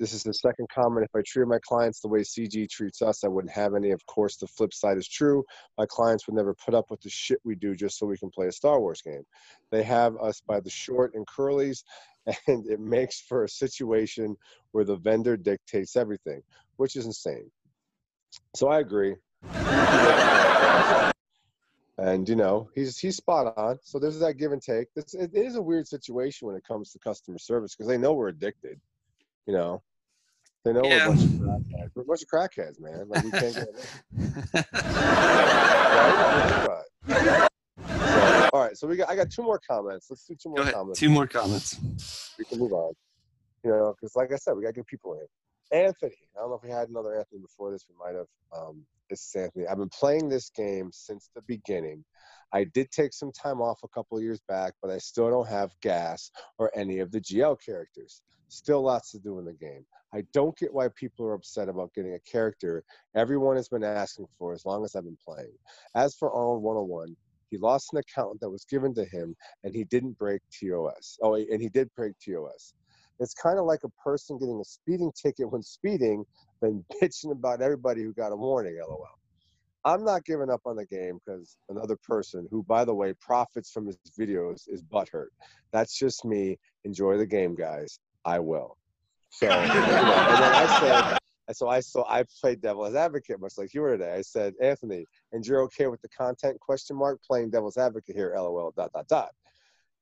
this is the second comment. If I treated my clients the way CG treats us, I wouldn't have any. Of course, the flip side is true. My clients would never put up with the shit we do just so we can play a Star Wars game. They have us by the short and curlies, and it makes for a situation where the vendor dictates everything, which is insane. So I agree. and you know he's he's spot on. So there's that give and take. This it is a weird situation when it comes to customer service because they know we're addicted. You know, they know yeah. we're, a bunch of crackheads. we're a bunch of crackheads, man. Like we can't get right? so, all right, so we got I got two more comments. Let's do two more comments. Two more comments. We can move on. You know, because like I said, we got to get people in. Anthony, I don't know if we had another Anthony before this. We might have. Um, this is Anthony. I've been playing this game since the beginning. I did take some time off a couple years back, but I still don't have GAS or any of the GL characters. Still lots to do in the game. I don't get why people are upset about getting a character everyone has been asking for as long as I've been playing. As for Ahnald 101, he lost an account that was given to him and he didn't break TOS. Oh, and he did break TOS. It's kind of like a person getting a speeding ticket when speeding, then bitching about everybody who got a warning, lol. I'm not giving up on the game because another person who, by the way, profits from his videos is butthurt. That's just me. Enjoy the game, guys. I will. So, you know, and then I said, so I so I played devil's advocate, much like you were today. I said, Anthony, and you're okay with the content question mark playing devil's advocate here, lol. Dot dot dot.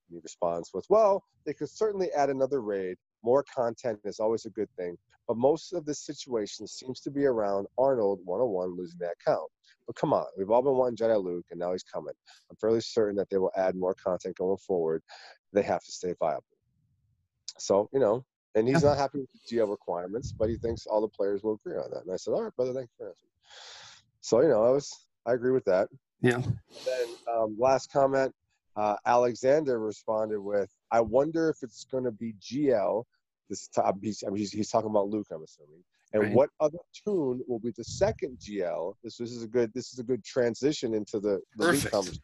And he responds with, well, they could certainly add another raid. More content is always a good thing, but most of the situation seems to be around Ahnald 101 losing that count. But come on, we've all been wanting Jedi Luke, and now he's coming. I'm fairly certain that they will add more content going forward. They have to stay viable. So, you know, and he's not happy with the GL requirements, but he thinks all the players will agree on that. And I said, all right, brother, thanks for answering. So, you know, I was, I agree with that. Yeah. And then um, last comment, uh, Alexander responded with, I wonder if it's going to be GL. This top, he's, I mean, he's, he's talking about Luke, I'm assuming. And right. what other toon will be the second GL? This, this is a good this is a good transition into the, the Luke conversation.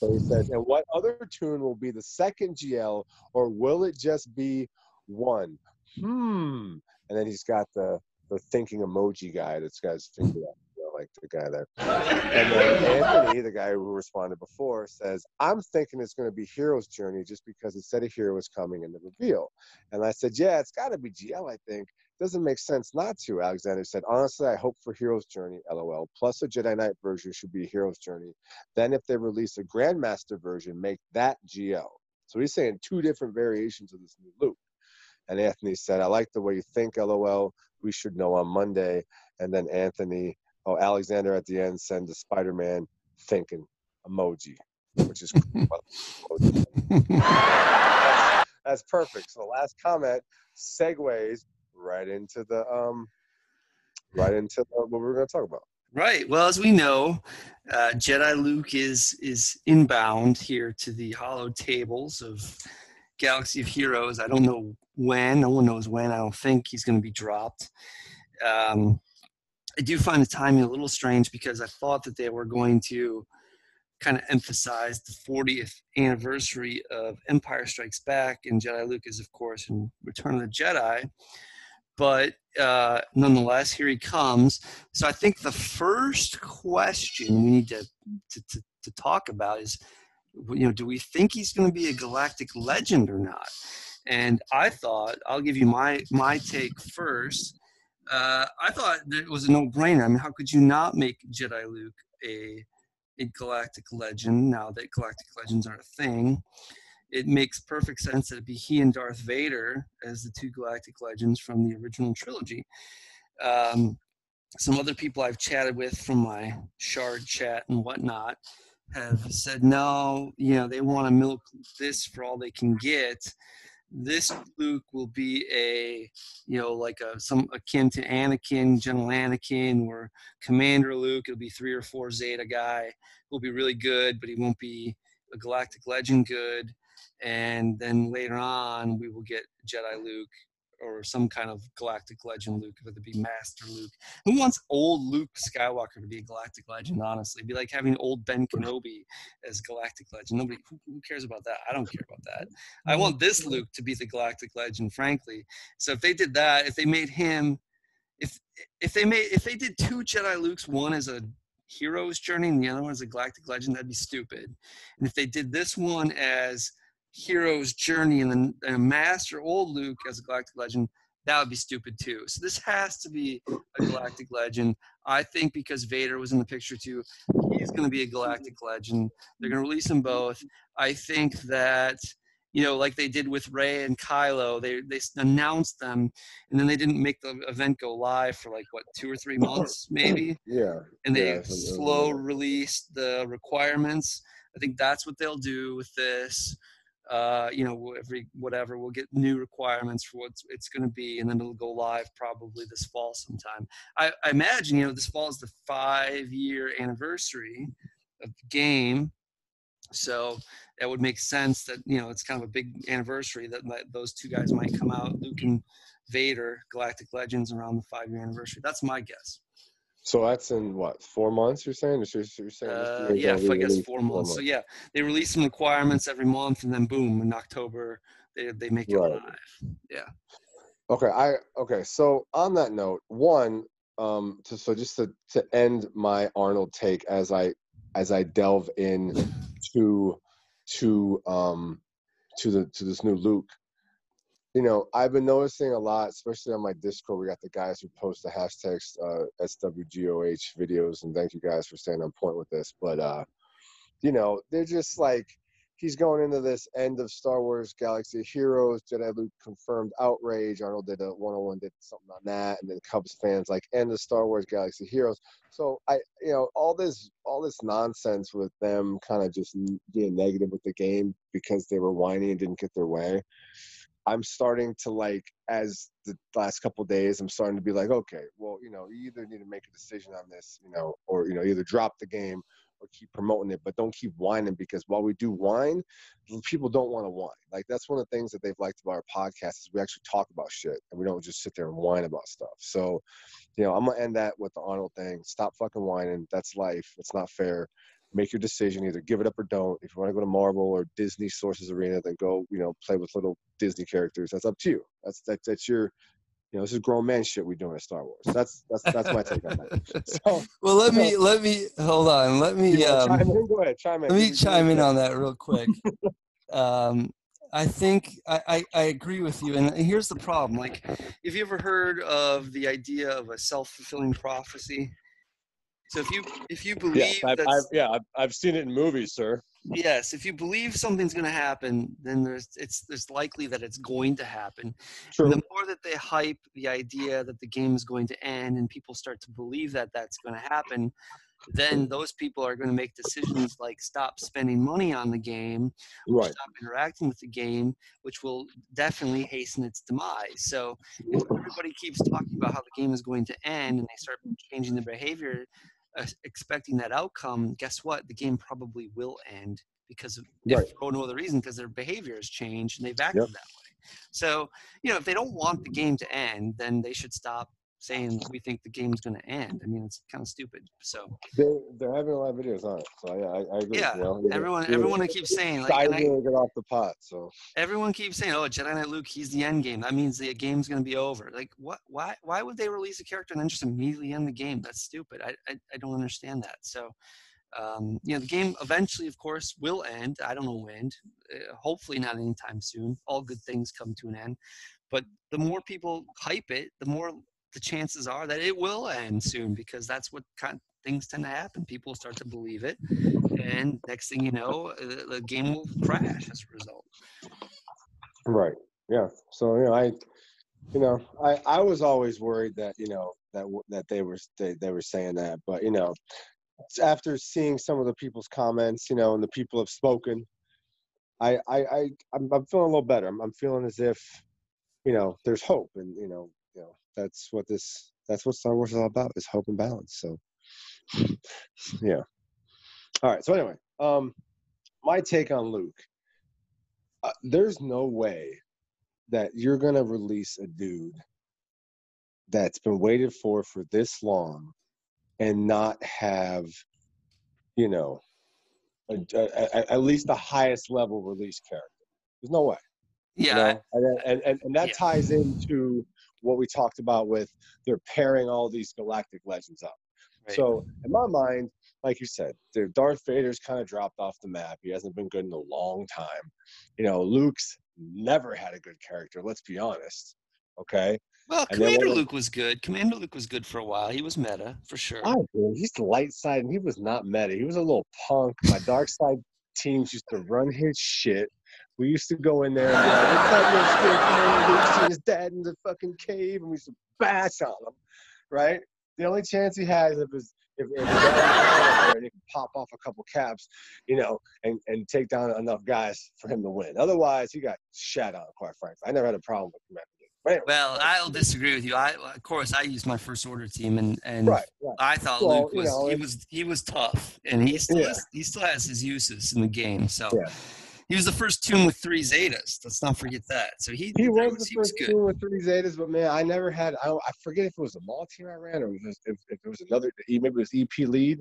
So he said, and what other toon will be the second GL, or will it just be one? Hmm. And then he's got the the thinking emoji guy that's got his finger up like the guy there. And then Anthony, the guy who responded before, says, I'm thinking it's going to be Hero's Journey just because it said a hero was coming in the reveal. And I said, Yeah, it's got to be GL, I think. Doesn't make sense not to. Alexander said, Honestly, I hope for Hero's Journey, lol. Plus, a Jedi Knight version should be Hero's Journey. Then, if they release a Grandmaster version, make that GL. So he's saying two different variations of this new Luke. And Anthony said, I like the way you think, lol. We should know on Monday. And then Anthony oh, Alexander at the end sends a Spider Man thinking emoji, which is that's, that's perfect. So the last comment segues right into the um right into the, what we're going to talk about. Right. Well, as we know, uh, Jedi Luke is is inbound here to the holotables of Galaxy of Heroes. I don't know when. No one knows when. I don't think he's going to be dropped. Um, I do find the timing a little strange because I thought that they were going to kind of emphasize the 40th anniversary of Empire Strikes Back, and Jedi Luke is, of course, in Return of the Jedi. But uh, nonetheless, here he comes. So I think the first question we need to, to, to, to talk about is, you know, do we think he's going to be a galactic legend or not? And I thought I'll give you my my take first uh, I thought it was a no-brainer. I mean, how could you not make Jedi Luke a a galactic legend now that galactic legends aren't a thing? It makes perfect sense that it'd be he and Darth Vader as the two galactic legends from the original trilogy. Um, some other people I've chatted with from my shard chat and whatnot have said no, you know, they want to milk this for all they can get this Luke will be a, you know, like a some akin to Anakin, General Anakin, or Commander Luke. It'll be three or four Zeta guy. Will be really good, but he won't be a Galactic Legend good. And then later on, we will get Jedi Luke or some kind of galactic legend Luke, whether it be Master Luke. Who wants old Luke Skywalker to be a galactic legend? Honestly, It'd be like having old Ben Kenobi as galactic legend. Nobody who, who cares about that. I don't care about that. I mm-hmm. want this Luke to be the galactic legend, frankly. So if they did that, if they made him, if if they made if they did two Jedi Lukes, one as a hero's journey and the other one as a galactic legend, that'd be stupid. And if they did this one as hero's journey and then and master old Luke as a galactic legend, that would be stupid too. So this has to be a galactic legend. I think because Vader was in the picture too, he's going to be a galactic legend. They're going to release them both. I think that you know, like they did with Rey and Kylo, they they announced them, and then they didn't make the event go live for like what two or three months maybe. Yeah. And they yeah, slow released the requirements. I think that's what they'll do with this uh, you know, every whatever, we'll get new requirements for what it's going to be, and then it'll go live probably this fall sometime. I, I imagine, you know, this fall is the five year anniversary of the game. So that would make sense that, you know, it's kind of a big anniversary that, that those two guys might come out, Luke and Vader, Galactic Legends, around the five year anniversary. That's my guess. So that's in what four months? You're saying? You're, you're saying uh, yeah, I guess four, months. months. So yeah, they release some requirements every month, and then boom, in October they they make it right. live. Yeah. Okay. I okay. So on that note, one, um, to, so just to to end my Ahnald take as I as I delve in to to um to the to this new Luke you know, I've been noticing a lot, especially on my Discord. We got the guys who post the hashtags uh, SWGOH videos, and thank you guys for staying on point with this. But uh, you know, they're just like he's going into this end of Star Wars Galaxy Heroes. Jedi Luke confirmed outrage. Ahnald did a 101 did something on that, and then Cubs fans like end of Star Wars Galaxy Heroes. So I, you know, all this all this nonsense with them kind of just being negative with the game because they were whiny and didn't get their way. I'm starting to like as the last couple days, I'm starting to be like, okay, well, you know, you either need to make a decision on this, you know, or you know, either drop the game or keep promoting it, but don't keep whining because while we do whine, people don't want to whine. Like that's one of the things that they've liked about our podcast is we actually talk about shit and we don't just sit there and whine about stuff. So, you know, I'm gonna end that with the Ahnald thing. Stop fucking whining. That's life. It's not fair make your decision either give it up or don't if you want to go to marvel or disney Sorcerer's Arena then go you know play with little disney characters that's up to you that's that's, that's your you know, this is grown man shit we doing at Star Wars. That's that's that's my take on that. So, well, let me let me hold on. Let me um, chime in. Go ahead, chime in. Let me chime in on that real quick. um, I think I, I, I, agree with you. And here's the problem. Like, have you ever heard of the idea of a self fulfilling prophecy? So if you if you believe yes, I've, I've, yeah, I've, I've seen it in movies, sir. Yes, if you believe something's going to happen, then there's it's there's likely that it's going to happen. True. And the more that they hype the idea that the game is going to end, and people start to believe that that's going to happen, then those people are going to make decisions like stop spending money on the game, right. stop interacting with the game, which will definitely hasten its demise. So if everybody keeps talking about how the game is going to end and they start changing their behavior, uh, expecting that outcome, guess what? The game probably will end because of right. if for no other reason, because their behavior has changed and they've acted yep. that way. So, you know, if they don't want the game to end, then they should stop saying we think the game's going to end. I mean, it's kind of stupid. So they they're having a lot of videos on it. So yeah, I, I agree. Yeah, you know, everyone yeah. everyone keeps saying like, I get off the pot. So everyone keeps saying, oh, Jedi Knight Luke, he's the end game. That means the game's going to be over. Like, what? Why? Why would they release a character and then just immediately end the game? That's stupid. I I, I don't understand that. So. Um, you know, the game eventually, of course, will end. I don't know when. Uh, hopefully, not anytime soon. All good things come to an end. But the more people hype it, the more the chances are that it will end soon because that's what kind of things tend to happen. People start to believe it, and next thing you know, the, the game will crash as a result. Right. Yeah. So you know, I, you know, I I was always worried that you know that that they were they, they were saying that, but you know, after seeing some of the people's comments, you know, and the people have spoken, I I, I I'm, I'm feeling a little better. I'm, I'm feeling as if, you know, there's hope, and you know, you know, that's what this that's what Star Wars is all about is hope and balance. So yeah. All right. So anyway, um, my take on Luke. Uh, there's no way that you're gonna release a dude that's been waited for for this long and not have you know a, a, a, at least the highest level release character there's no way Yeah. you know? and, and, and, and that Yeah. ties into what we talked about with they're pairing all these galactic legends up Right. so in my mind, like you said, the Darth Vader's kind of dropped off the map. He hasn't been good in a long time. You know, Luke's never had a good character. Let's be honest. Okay. well, and Commander Luke was good. Commander Luke was good for a while. He was meta for sure. I. He's the light side, and he was not meta. He was a little punk. My dark side teams used to run his shit. We used to go in there and be like, "What's up, your scared Commander Luke? See his dad in the fucking cave," and we used to bash on him. Right. The only chance he has if his if, if his dad was out there and he can pop off a couple caps, you know, and and take down enough guys for him to win. Otherwise, he got shat on. Quite frankly, I never had a problem with. But anyway, Well, I'll disagree with you. I, of course, I used my first order team, and and right, right. I thought Well, Luke you was know, he was he was tough, and he still Yeah. has, he still has his uses in the game. So Yeah. He was the first toon with three Zetas. Let's not forget that. So he He there was the he was first good. team with three Zetas, but man, I never had. I, I forget if it was a Maul team I ran or if, if, if it was another. Maybe it was EP lead.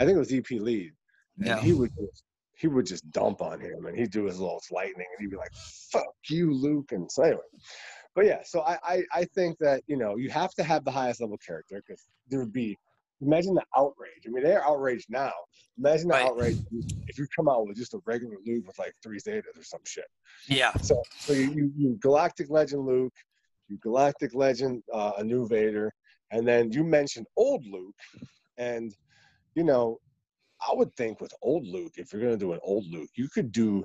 I think it was EP lead. And Yeah. he would just he would just dump on him, and he'd do his little lightning, and he'd be like, "Fuck you, Luke." And so anyway, but yeah, so I I, I think that you know you have to have the highest level character because there would be. Imagine the outrage. I mean, they're outraged now. Imagine the Right. outrage if you come out with just a regular Luke with like three Zetas or some shit. Yeah, So, so you, you, you Galactic Legend Luke, you Galactic Legend uh, a new Vader, and then you mentioned old Luke, and you know, I would think with old Luke, if you're gonna do an old Luke, you could do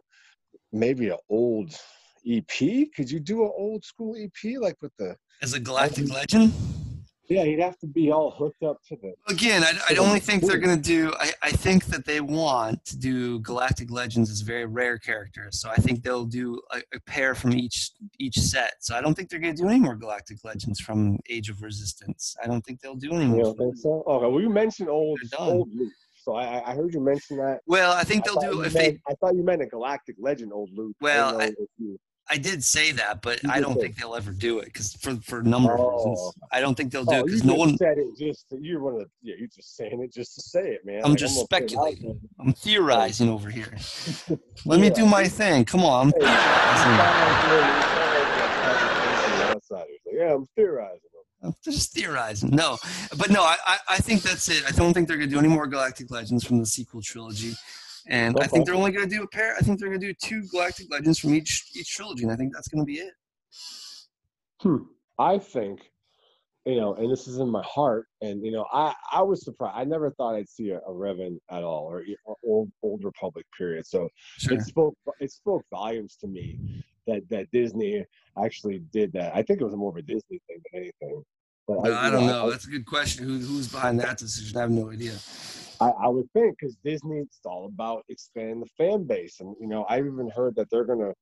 maybe an old EP. Could you do an old school EP like with the? as a galactic legend. Yeah, he'd have to be all hooked up to the. Again, I, I only think they're going to do. I, I think that they want to do Galactic Legends as very rare characters. So I think they'll do a, a pair from each each set. So I don't think they're going to do any more Galactic Legends from Age of Resistance. I don't think they'll do any You more. know, think so? Okay, well, you mentioned old old Luke, so I, I heard you mention that. Well, I think I they'll do you if they. I thought you meant a Galactic Legend old Luke. Well, I- you- I did say that, but You I don't think they'll ever do it because for for a number of Oh. reasons. I don't think they'll do Oh, it because no one. said it just you're one of the yeah you're just saying it just to say it man I'm Like, just gonna put it out speculating. I'm theorizing over here. Let me do my thing. Come on. I'm Hey, you theorizing. sound like you're- like you're outsiders. Like, yeah I'm theorizing I'm just theorizing. No, but no, I, I, I think that's it. I don't think they're going to do any more Galactic Legends from the sequel trilogy. And I think they're only going to do a pair. I think they're going to do two Galactic Legends from each each trilogy, and I think that's going to be it. Hmm. I think, you know, and this is in my heart, and you know, I I was surprised. I never thought I'd see a, a Revan at all, or, or old old Republic period. So Sure. it spoke it spoke volumes to me that that Disney actually did that. I think it was more of a Disney thing than anything. But No, I you don't know, know. That's a good question. Who, who's behind that decision? I have no idea. I, I would think because Disney it's all about expanding the fan base, and you know I've even heard that they're gonna,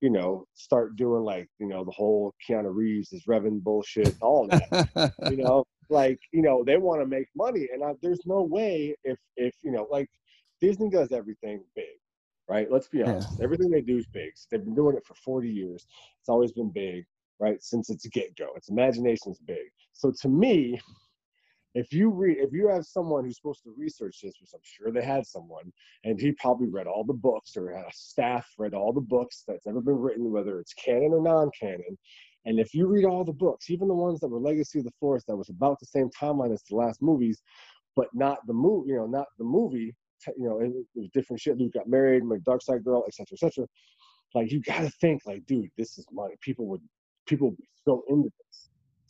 you know, start doing like you know the whole Keanu Reeves is Revan bullshit, all that. you know, like you know they want to make money, and I, there's no way if if you know like Disney does everything big, right? Let's be Yeah. honest, everything they do is big. They've been doing it for 40 years. It's always been big, right? Since its get go, its imagination is big. So to me, if you read if you have someone who's supposed to research this which i'm sure they had someone and he probably read all the books or had a staff read all the books that's ever been written whether it's canon or non-canon and if you read all the books even the ones that were legacy of the force that was about the same timeline as the last movies but not the movie you know not the movie you know it, was different shit luke got married my dark side girl etc etc like you gotta think like dude this is money people would people would be so into this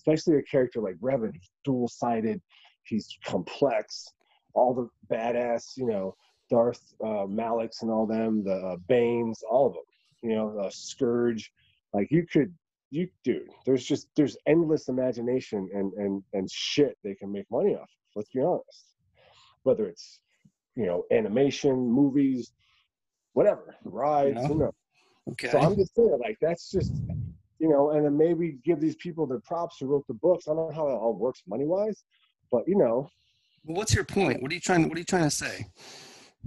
especially a character like Revan, who's dual-sided, he's complex, all the badass, you know, Darth uh, Malaks and all them, the uh, Banes, all of them, you know, uh, Scourge. Like you could, you dude, there's just there's endless imagination and and and shit they can make money off. of, Let's be honest. Whether it's you know animation, movies, whatever, rides, Yeah. you know. Okay. So I'm just saying, like, that's just, you know, and then maybe give these people their props who wrote the books. I don't know how that all works money wise, but you know, Well, what's your point? What are you trying? What are you trying to say?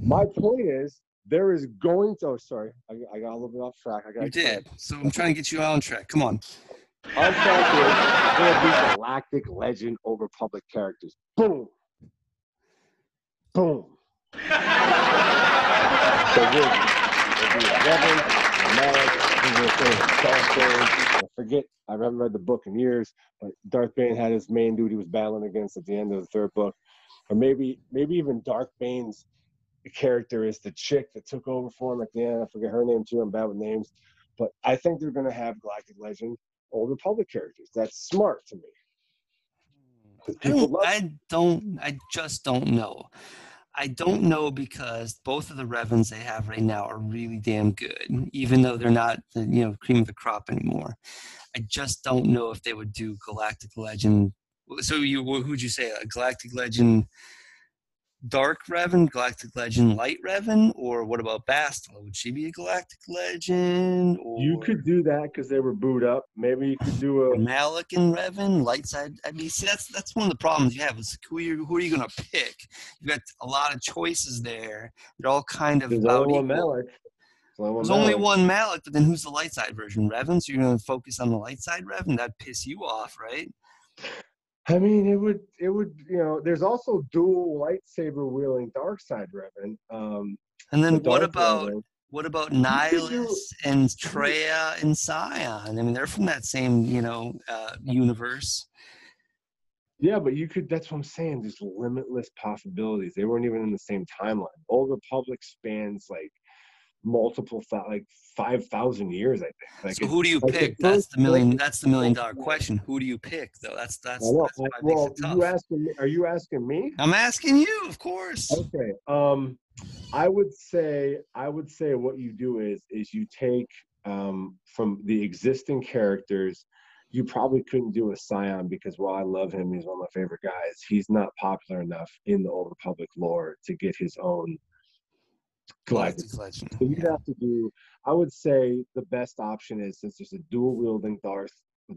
my point is there is going to. Oh, sorry, I, I got a little bit off track. I got You did. So I'm trying to get you on track. Come on. On track is there'll be galactic legend Old Republic characters. Boom. Boom. So we'll, there'll be a Revan, a Malak, and we'll say Darth Bane. I forget, I haven't read the book in years, but Darth Bane had his main dude he was battling against at the end of the third book. Or maybe maybe even Darth Bane's character is the chick that took over for him at the end. I forget her name too. I'm bad with names. But I think they're gonna have Galactic Legend Old Republic characters. That's smart to me. I don't, I don't, I just don't know. I don't know because both of the Revans they have right now are really damn good, even though they're not the you know cream of the crop anymore. I just don't know if they would do Galactic Legend. So you, who'd you say, a Galactic Legend Dark Revan, Galactic Legend Light Revan, or what about Bastila? Would she be a Galactic Legend? Or You could do that because they were booed up. Maybe you could do a Malak and Revan, light side. I mean, see, that's that's one of the problems you have is who are you, who are you going to pick? You've got a lot of choices there. They're all kind of there's only one. Malak. There's only one There's only Malak. one Malak, but then who's the light side version? Revan. So you're going to focus on the light side Revan? That'd piss you off, right? I mean, it would, it would, you know. There's also dual lightsaber wielding dark side Revan. Um, And then the what about Revan. what about Nihilus and Kreia and Sion? I mean, they're from that same you know uh, universe. Yeah, but you could. That's what I'm saying. There's limitless possibilities. They weren't even in the same timeline. Old Republic spans like multiple, like five thousand years. I think. Like So who do you pick? That's the million. That's the million dollar question. Who do you pick, though? That's that's, know. that's what well, makes it tough. you asking me? Are you asking me? I'm asking you, of course. Okay. Um, I would say I would say what you do is is you take um from the existing characters. You probably couldn't do a Sion because while I love him, he's one of my favorite guys. He's not popular enough in the Old Republic lore to get his own Galactic So you'd have to do. I would say the best option is since there's a dual wielding Darth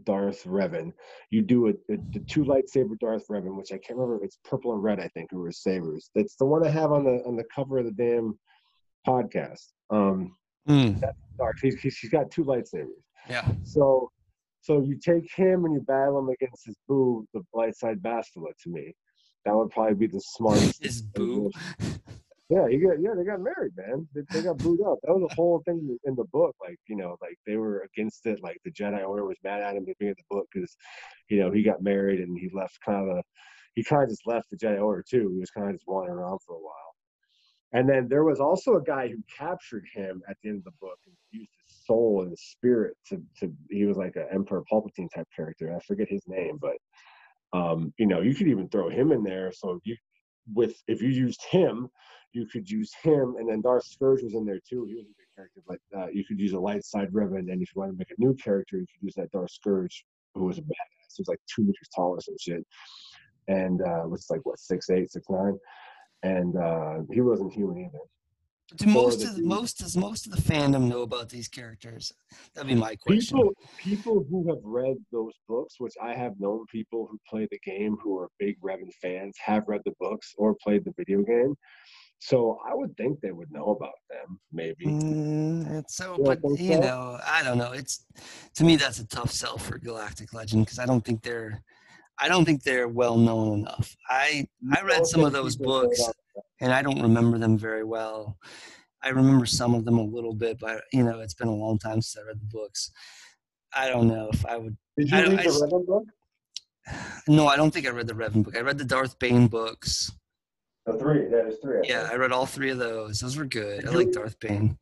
Darth Revan, you do a, a the two lightsaber Darth Revan, which I can't remember. It's purple and red, I think, or sabers. That's the one I have on the on the cover of the damn podcast. Um, Mm, Darth. He's, he's got two lightsabers. yeah. So so you take him and you battle him against his boo, the light side Bastila. To me, that would probably be the smartest. His boo. Yeah, got yeah, they got married, man. They, they got booed up. That was a whole thing in the book. Like, you know, like they were against it. Like the Jedi Order was mad at him the beginning of the book because, you know, he got married and he left kind of a, he kind of just left the Jedi Order too. He was kind of just wandering around for a while. And then there was also a guy who captured him at the end of the book and used his soul and his spirit to to. He was like an Emperor Palpatine type character. I forget his name, but um, you know, you could even throw him in there. So you with if you used him, you could use him, and then Darth Scourge was in there too. He was a good character, but uh, you could use a light side Revan, and if you want to make a new character, you could use that Darth Scourge, who was a badass. He was like two meters tall or some shit, and uh, was like what six eight, six nine, and uh, he wasn't human either. Do most of the, dude. most does most of the fandom know about these characters? That'd be my question. People, people who have read those books, which I have known people who play the game who are big Revan fans, have read the books or played the video game. So I would think they would know about them, maybe. Mm, it's so, You but you so? know, I don't know. It's to me that's a tough sell for Galactic Legend because I don't think they're, I don't think they're well known enough. I I read some of those books and I don't remember them very well. I remember some of them a little bit, but you know, it's been a long time since I read the books. I don't know if I would. Did you I- read I the Revan book? No, I don't think I read the Revan book. I read the Darth Bane books. The three. That is three. I Yeah, think. I read all three of those. Those were good. I Did like Darth Bane.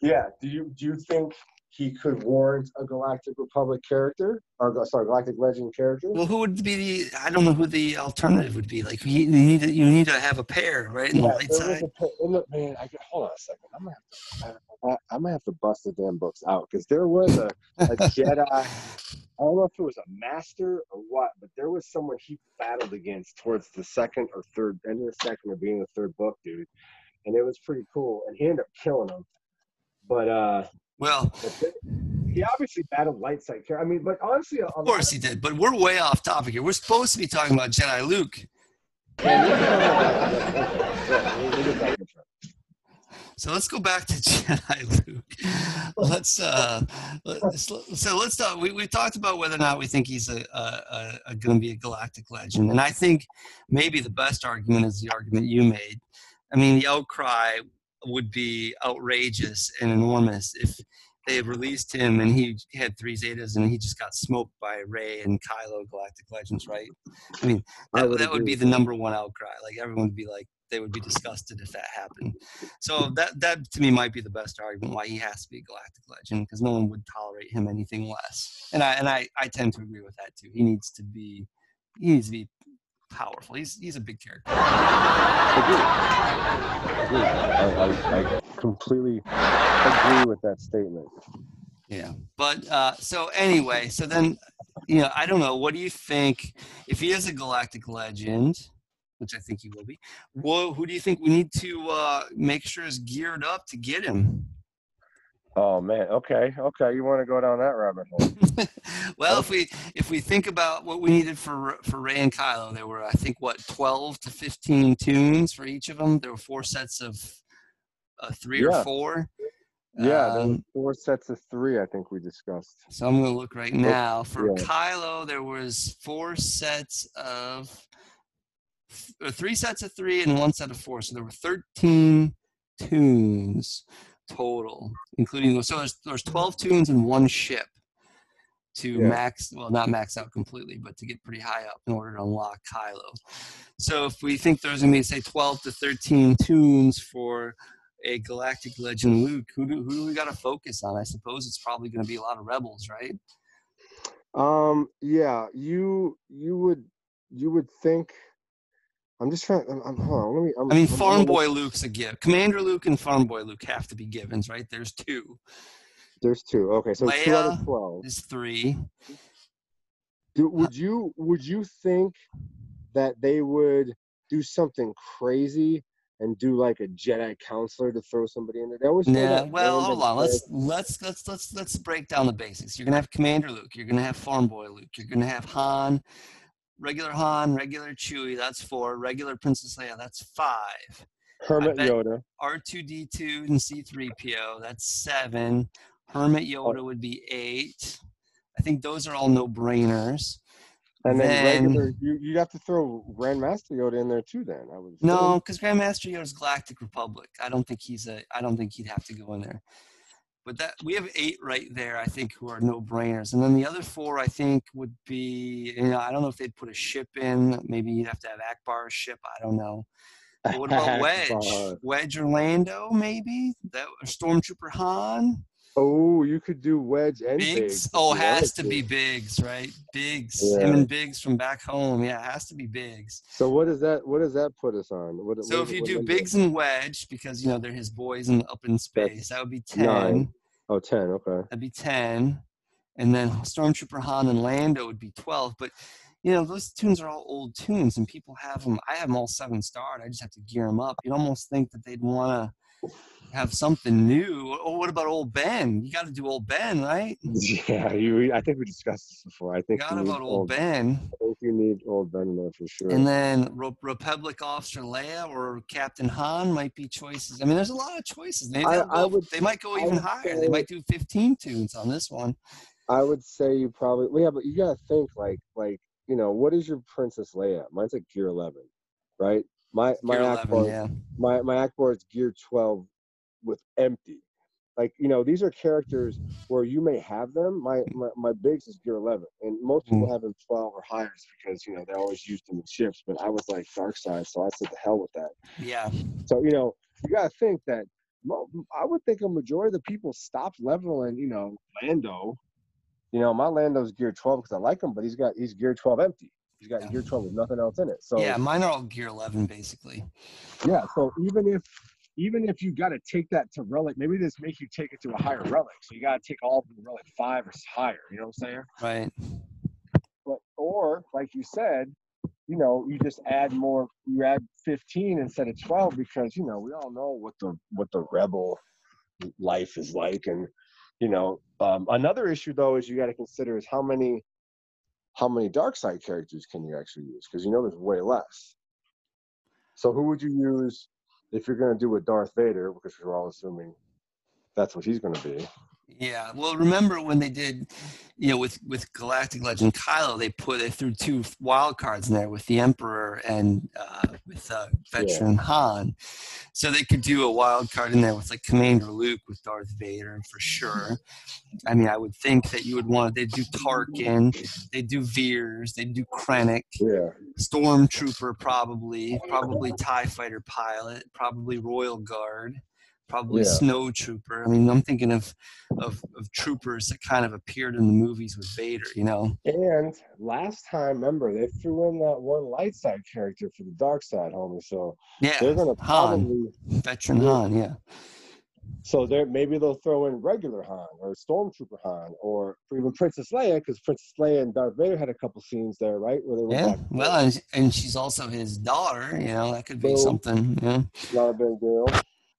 Yeah. Do you do you think he could warrant a Galactic Republic character, or sorry, Galactic Legend character? Well, who would be the? I don't know who the alternative would be. Like you, need to, you need to have a pair, right? In the Yeah, was side. a pa- in the- man, I, hold on a second. I'm gonna have to, I, I'm gonna have to bust the damn books out because there was a, a Jedi. I don't know if it was a master or what, but there was someone he battled against towards the second or third, end of the second or of the third book, dude. And it was pretty cool. And he ended up killing him. But uh, Well, he obviously battled light side character. I mean, but honestly, of course he did. But we're way off topic here. We're supposed to be talking about Jedi Luke. So let's go back to Jedi Luke. Let's uh, let's, so let's talk. We we talked about whether or not we think he's a, a, a going to be a galactic legend, and I think maybe the best argument is the argument you made. I mean, the outcry would be outrageous and enormous if they released him and he had three Zetas and he just got smoked by Rey and Kylo Galactic Legends, right? I mean, that, would, that would be the number one outcry. Like everyone would be like, they would be disgusted if that happened. So that that to me might be the best argument why he has to be a Galactic Legend because no one would tolerate him anything less. And I and I, I tend to agree with that too. He needs to be he needs to be powerful. He's he's a big character. Agreed. Agreed. I, I, I completely agree with that statement. Yeah, but uh, so anyway, so then you know, I don't know. What do you think if he is a galactic legend? Which I think he will be. Well, who do you think we need to uh, make sure is geared up to get him? Oh man, okay, okay. You want to go down that rabbit hole? well, if we if we think about what we needed for for Rey and Kylo, there were I think what twelve to fifteen toons for each of them. There were four sets of uh, three yeah. or four. Yeah, um, four sets of three. I think we discussed. So I'm going to look right now. For yeah. Kylo, there was four sets of, three sets of three and one set of four. So there were 13 toons total, including so there's there's 12 toons in one ship to yeah. max well not max out completely but to get pretty high up in order to unlock Kylo. So if we think there's gonna be say 12 to 13 toons for a galactic legend Luke, who do, who do we got to focus on? I suppose it's probably going to be a lot of rebels, right? Um. Yeah. You you would you would think. I'm just trying. I'm, I'm hold on. Let me. I'm, i mean, I'm, Farm Boy Luke's a gift. Commander Luke and Farm Boy Luke have to be givens, right? There's two. There's two. Okay, so Leia two out of twelve is three. Do, would uh, you would you think that they would do something crazy and do like a Jedi counselor to throw somebody in there. They always yeah. Well, hold on. Let's let's let's let's let's break down the basics. You're gonna have Commander Luke. You're gonna have Farm Boy Luke. You're gonna have Han, regular Han, regular Chewie. That's four. Regular Princess Leia. That's five. Hermit Yoda. R2D2 and C3PO. That's seven. Hermit oh. Yoda would be eight. I think those are all no brainers. And then, then regular, you you have to throw Grandmaster Yoda in there too. Then I was no, because Grandmaster Yoda's Galactic Republic. I don't think he's a. I don't think he'd have to go in there. But that we have eight right there. I think who are no brainers, and then the other four I think would be. You know, I don't know if they'd put a ship in. Maybe you'd have to have Ackbar's ship. I don't know. But what about Wedge? Wedge or Lando, maybe that Stormtrooper Han. Oh, you could do Wedge and Biggs. Biggs oh, has to be Biggs, right? Biggs, yeah. him and Biggs from back home. Yeah, it has to be Biggs. So what does that? What does that put us on? What, so what, if you do Biggs and Wedge, because you know they're his boys and up in space, that would be ten. Nine. Oh, 10, Okay. That'd be ten, and then Stormtrooper Han and Lando would be twelve. But you know those toons are all old toons, and people have them. I have them all seven starred. I just have to gear them up. You'd almost think that they'd want to have something new. Oh, what about old Ben? You got to do old Ben, right? Yeah, you. I think we discussed this before. I think got about old Ben. I think you need old Ben there for sure. And then Republic Officer Leia or Captain Han might be choices. I mean, there's a lot of choices. Maybe I, I would, they might go even higher. Say, they might do 15 toons on this one. I would say you probably. Well, yeah, but you got to think like like you know what is your Princess Leia? Mine's like Gear 11, right? My my gear Ackbar, 11, yeah. my my Ackbar is Gear 12 with empty. Like you know, these are characters where you may have them. My my, my Biggs is gear eleven, and most people mm. have them twelve or higher because you know they always used them in ships. But I was like dark side, so I said the hell with that. Yeah. So you know, you gotta think that. I would think a majority of the people stopped leveling. You know, Lando. You know, my Lando's gear twelve because I like him, but he's got he's gear twelve empty. He's got yeah. gear 12 with nothing else in it. So yeah, mine are all gear 11 basically. Yeah. So even if even if you got to take that to relic, maybe this makes you take it to a higher relic. So you got to take all the relic five or higher. You know what I'm saying? Right. But or like you said, you know, you just add more. You add 15 instead of 12 because you know we all know what the what the rebel life is like, and you know um, another issue though is you got to consider is how many how many dark side characters can you actually use because you know there's way less. So who would you use if you're going to do with Darth Vader, because we're all assuming that's what he's going to be. Yeah. Well, remember when they did, you know, with with Galactic Legend Kylo, they put they threw two wild cards in there with the Emperor and uh, with uh, veteran Han, so they could do a wild card in there with like Commander Luke with Darth Vader for sure. I mean, I would think that you would want they do Tarkin, they do Veers, they do Krennic, Yeah. Stormtrooper probably, probably Tie Fighter pilot, probably Royal Guard, probably Yeah. Snow Trooper. I mean, I'm thinking of, of of troopers that kind of appeared in the movies with Vader. You know, And last time, remember, they threw in that one light side character for the dark side, homie. So yeah, they're going to probably Han, veteran Han, yeah. So they're maybe they'll throw in regular Han or Stormtrooper Han or even Princess Leia because Princess Leia and Darth Vader had a couple scenes there, right? Where they were Yeah, well, and, and she's also his daughter. You know, that could be Boom. something. Yeah, not a big deal.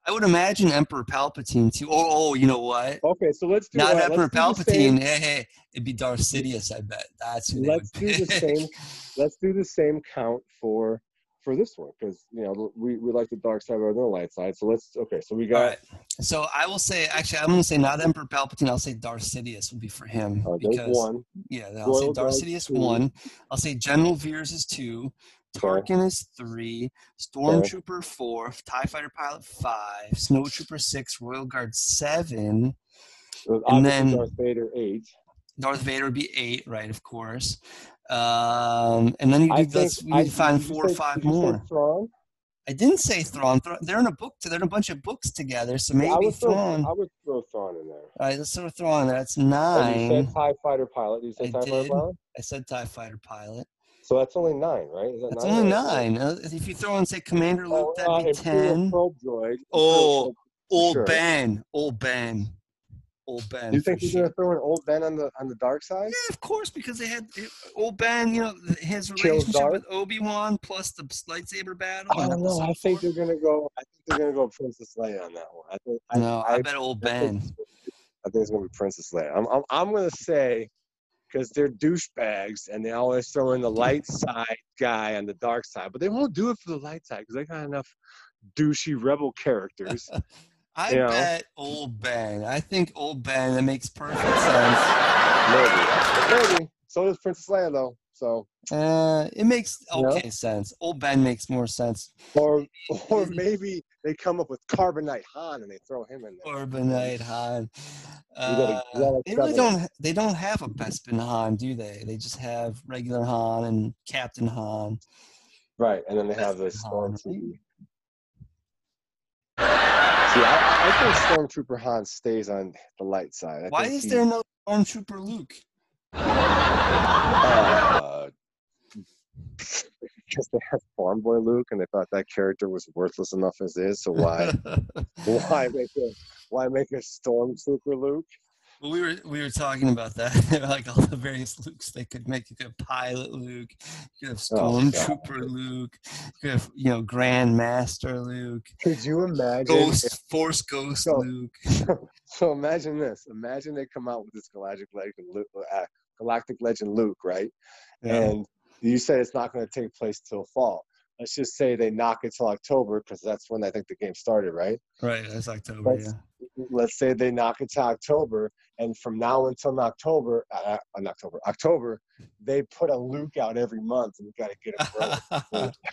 I would imagine Emperor Palpatine too. Oh, oh, you know what? Okay, so let's do Not right, Emperor let's do the same- Palpatine. Hey, hey, it'd be Darth Sidious. I bet that's who let's do the same let's do the same count for for this one because you know we, we like the dark side rather than the light side so let's okay so we got right. So I will say, actually, I'm going to say not Emperor Palpatine. I'll say Darth Sidious would be for him uh, because one yeah, I'll say Royal Darth Sidious two. one. I'll say General Veers is two. Tarkin is three. Stormtrooper four. Tie Fighter Pilot five. Snowtrooper six. Royal Guard seven. And then- Darth Vader eight Darth Vader would be eight, right? Of course. Um, and then you I do this. I, find did you four or five did you say more. Thrawn? I didn't say Thrawn. Thrawn. They're in a book. They're in a bunch of books together. So I maybe would throw Thrawn. I would throw Thrawn in there All right, let's throw Thrawn. That's and you nine. said TIE fighter pilot you said I TIE fighter did. pilot I said TIE Fighter pilot. So that's only nine right is that That's nine only nine. Uh, If you throw in, say, Commander Luke, oh, that'd uh, be 10. probe droid Oh, Old sure. Ben. Old Ben. Old Ben. you think he's sure. gonna throw an old Ben on the on the dark side Yeah, of course, because they had Old Ben, you know, his relationship with Obi Wan plus the lightsaber battle. I don't know. I think they're gonna go. I think they're gonna go Princess Leia on that one. I think. I, No, I, I, bet Old I Ben. I think it's gonna be Princess Leia. I'm. I'm, I'm gonna say because they're douchebags and they always throw in the light side guy on the dark side, but they won't do it for the light side because they got enough douchey rebel characters. I you know. bet Old Ben. I think Old Ben. That makes perfect sense. maybe. Maybe. So does Princess Leia though. So Uh, it makes Yeah. okay sense. Old Ben makes more sense. or or maybe they come up with Carbonite Han and they throw him in there. Carbonite Han. Uh, they really don't. They don't have a Bespin Han, do they? They just have regular Han and Captain Han. Right, and then they have the That's Han, right? stormtrooper. See, I, I think Stormtrooper Han stays on the light side. I Why is he- there no Stormtrooper Luke? Uh, because they have Farm Boy Luke, and they thought that character was worthless enough as is. So why, why make a, why make a Stormtrooper Luke? Well, we were we were talking about that, like all the various Lukes they could make. You could have Pilot Luke, you could have Oh, Stormtrooper Luke, you could have you know Grand Master Luke, Could you imagine? Ghost Force Ghost So- Luke. So imagine this. Imagine they come out with this Galactic Legend, Luke, uh, Galactic Legend Luke, right? and you said it's not going to take place till fall. Let's just say they knock it till October because that's when I think the game started, right? right, that's October. Let's- Yeah. Let's say they knock it to October, and from now until October, uh, uh, October, October, they put a Luke out every month, and we got to get it rolling.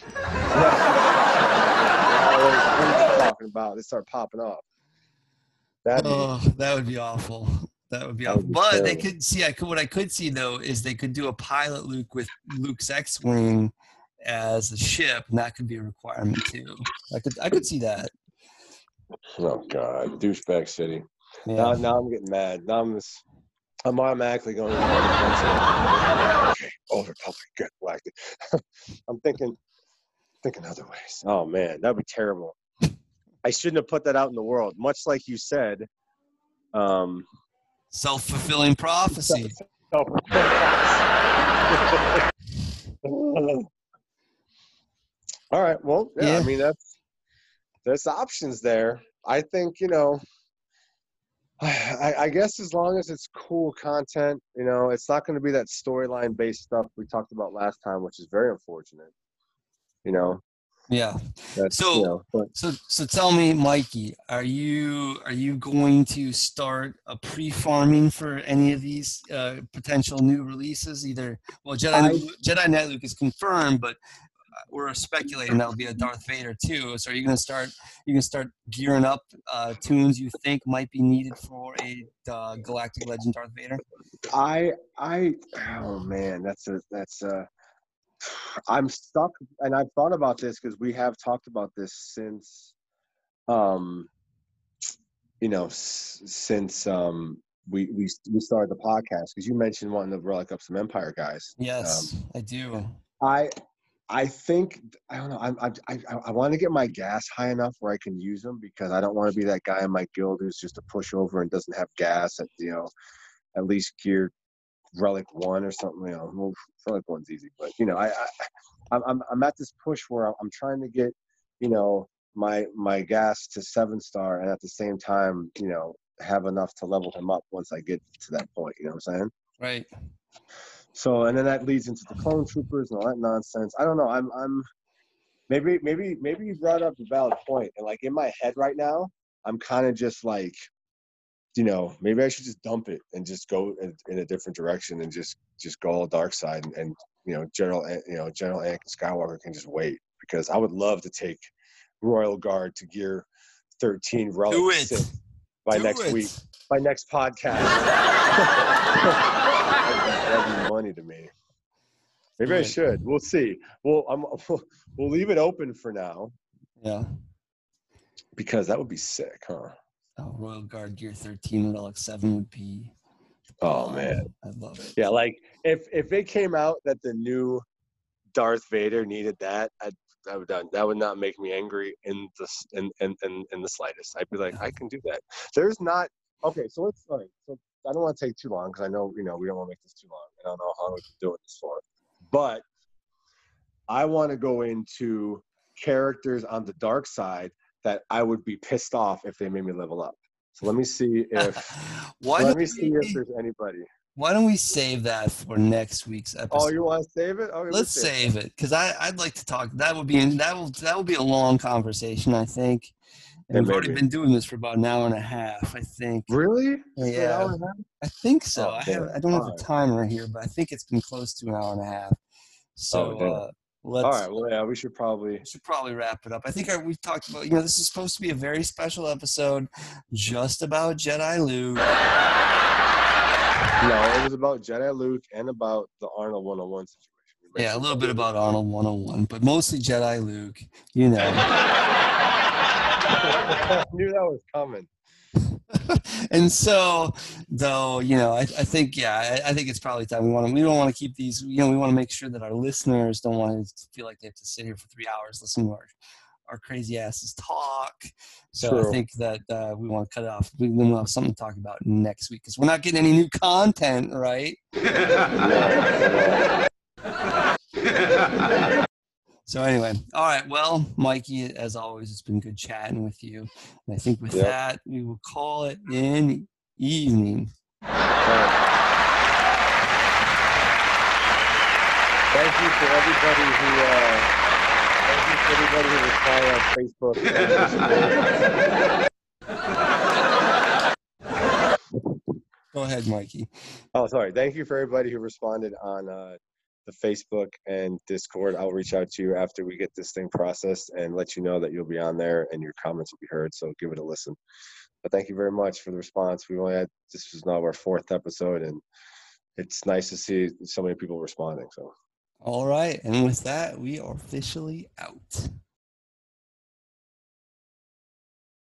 talking about they start popping off. That oh, that would be awful. That would be That awful. would be but they could see. I could. What I could see though is they could do a pilot Luke with Luke's X-wing as a ship, and that could be a requirement too. I could. I could see that. oh god, douchebag city. Yeah. Now, now I'm getting mad. Now I'm just, I'm automatically going. Okay, Old Republic, get galactic. I'm thinking, thinking other ways. Oh man, that'd be terrible. I shouldn't have put that out in the world. Much like you said. Um, Self-fulfilling prophecy. All right. Well, yeah, Yeah. I mean that's there's options there. I think you know. I, I guess as long as it's cool content, you know, it's not going to be that storyline based stuff we talked about last time, which is very unfortunate. You know, Yeah. So- you know, but So so tell me, Mikey, are you are you going to start a pre-farming for any of these uh, potential new releases? Either well, Jedi I- Jedi Knight Luke is confirmed, but we're speculating that'll be a Darth Vader too. So are you going to start you going to start gearing up uh, toons you think might be needed for a uh, Galactic Legend Darth Vader? I I oh man, that's a that's a I'm stuck and I've thought about this because we have talked about this since um you know s- since um we we we started the podcast because you mentioned wanting to relic up some Empire guys. Yes, I do. I I think I don't know. I'm, I I I want to get my GAS high enough where I can use them because I don't want to be that guy in my guild who's just a pushover and doesn't have GAS at you know at least gear relic one or something. You know, well, relic one's easy, but you know I, I I'm I'm at this push where I'm, I'm trying to get you know my my GAS to seven star and at the same time you know have enough to level him up once I get to that point. You know what I'm saying? Right. So and then that leads into the clone troopers and all that nonsense. I don't know. I'm I'm maybe maybe maybe you brought up a valid point. And like in my head right now, I'm kind of just like, you know, maybe I should just dump it and just go in, in a different direction and just just go all dark side and, and you know General you know General Anakin Skywalker can just wait because I would love to take Royal Guard to Gear 13 Relic. By Do next it. week by next podcast. that'd, be, that'd be money to me. Maybe I should. We'll see. We'll, I'm, we'll we'll leave it open for now Yeah. because that would be sick, huh? Oh, Royal Guard Gear 13 Relic 7 would be. Oh man, I love it. yeah. Like if if it came out that the new Darth Vader needed that, I'd that would that would not make me angry in the in, in in in the slightest. I'd be like, I can do that. There's not okay. So let's all right, so I don't want to take too long because I know you know we don't want to make this too long. I don't know how long we've been doing this for, but I want to go into characters on the dark side that I would be pissed off if they made me level up. So let me see if why, let me see we, if there's anybody. why don't we save that for next week's episode? Oh, you want to save it? Oh, Let's save it because I I'd like to talk. That would be that will that will be a long conversation. I think. We've already been doing this for about an hour and a half. I think. Really? Yeah. hour and a half? I think so. Oh, I have I don't have a timer here, but I think it's been close to an hour and a half. So Oh, uh, let's. All right. Well, yeah, we should probably. we should probably wrap it up. I think I, we've talked about, you know, this is supposed to be a very special episode just about Jedi Luke. No, it was about Jedi Luke and about the Ahnald 101 situation. Yeah, a little bit about Ahnald 101, but mostly Jedi Luke, you know. I knew that was coming. and so, though, you know, I, I think, yeah, I, I think it's probably time we want to, we don't want to keep these, you know, we want to make sure that our listeners don't want to feel like they have to sit here for three hours listening to our, our crazy asses talk. So I think that uh, we want to cut it off. We, then we'll have something to talk about next week because we're not getting any new content, right? So anyway, all right. Well, Mikey, as always, it's been good chatting with you. And I think with Yep. that, we will call it an evening. Thank you for everybody who. Uh, thank you for everybody who replied on Facebook. Go ahead, Mikey. Oh, sorry. Thank you for everybody who responded on uh, the Facebook and Discord. I'll reach out to you after we get this thing processed and let you know that you'll be on there and your comments will be heard. So give it a listen. But thank you very much for the response. We only had this was now our fourth episode, and it's nice to see so many people responding. So. All right. And with that, we are officially out.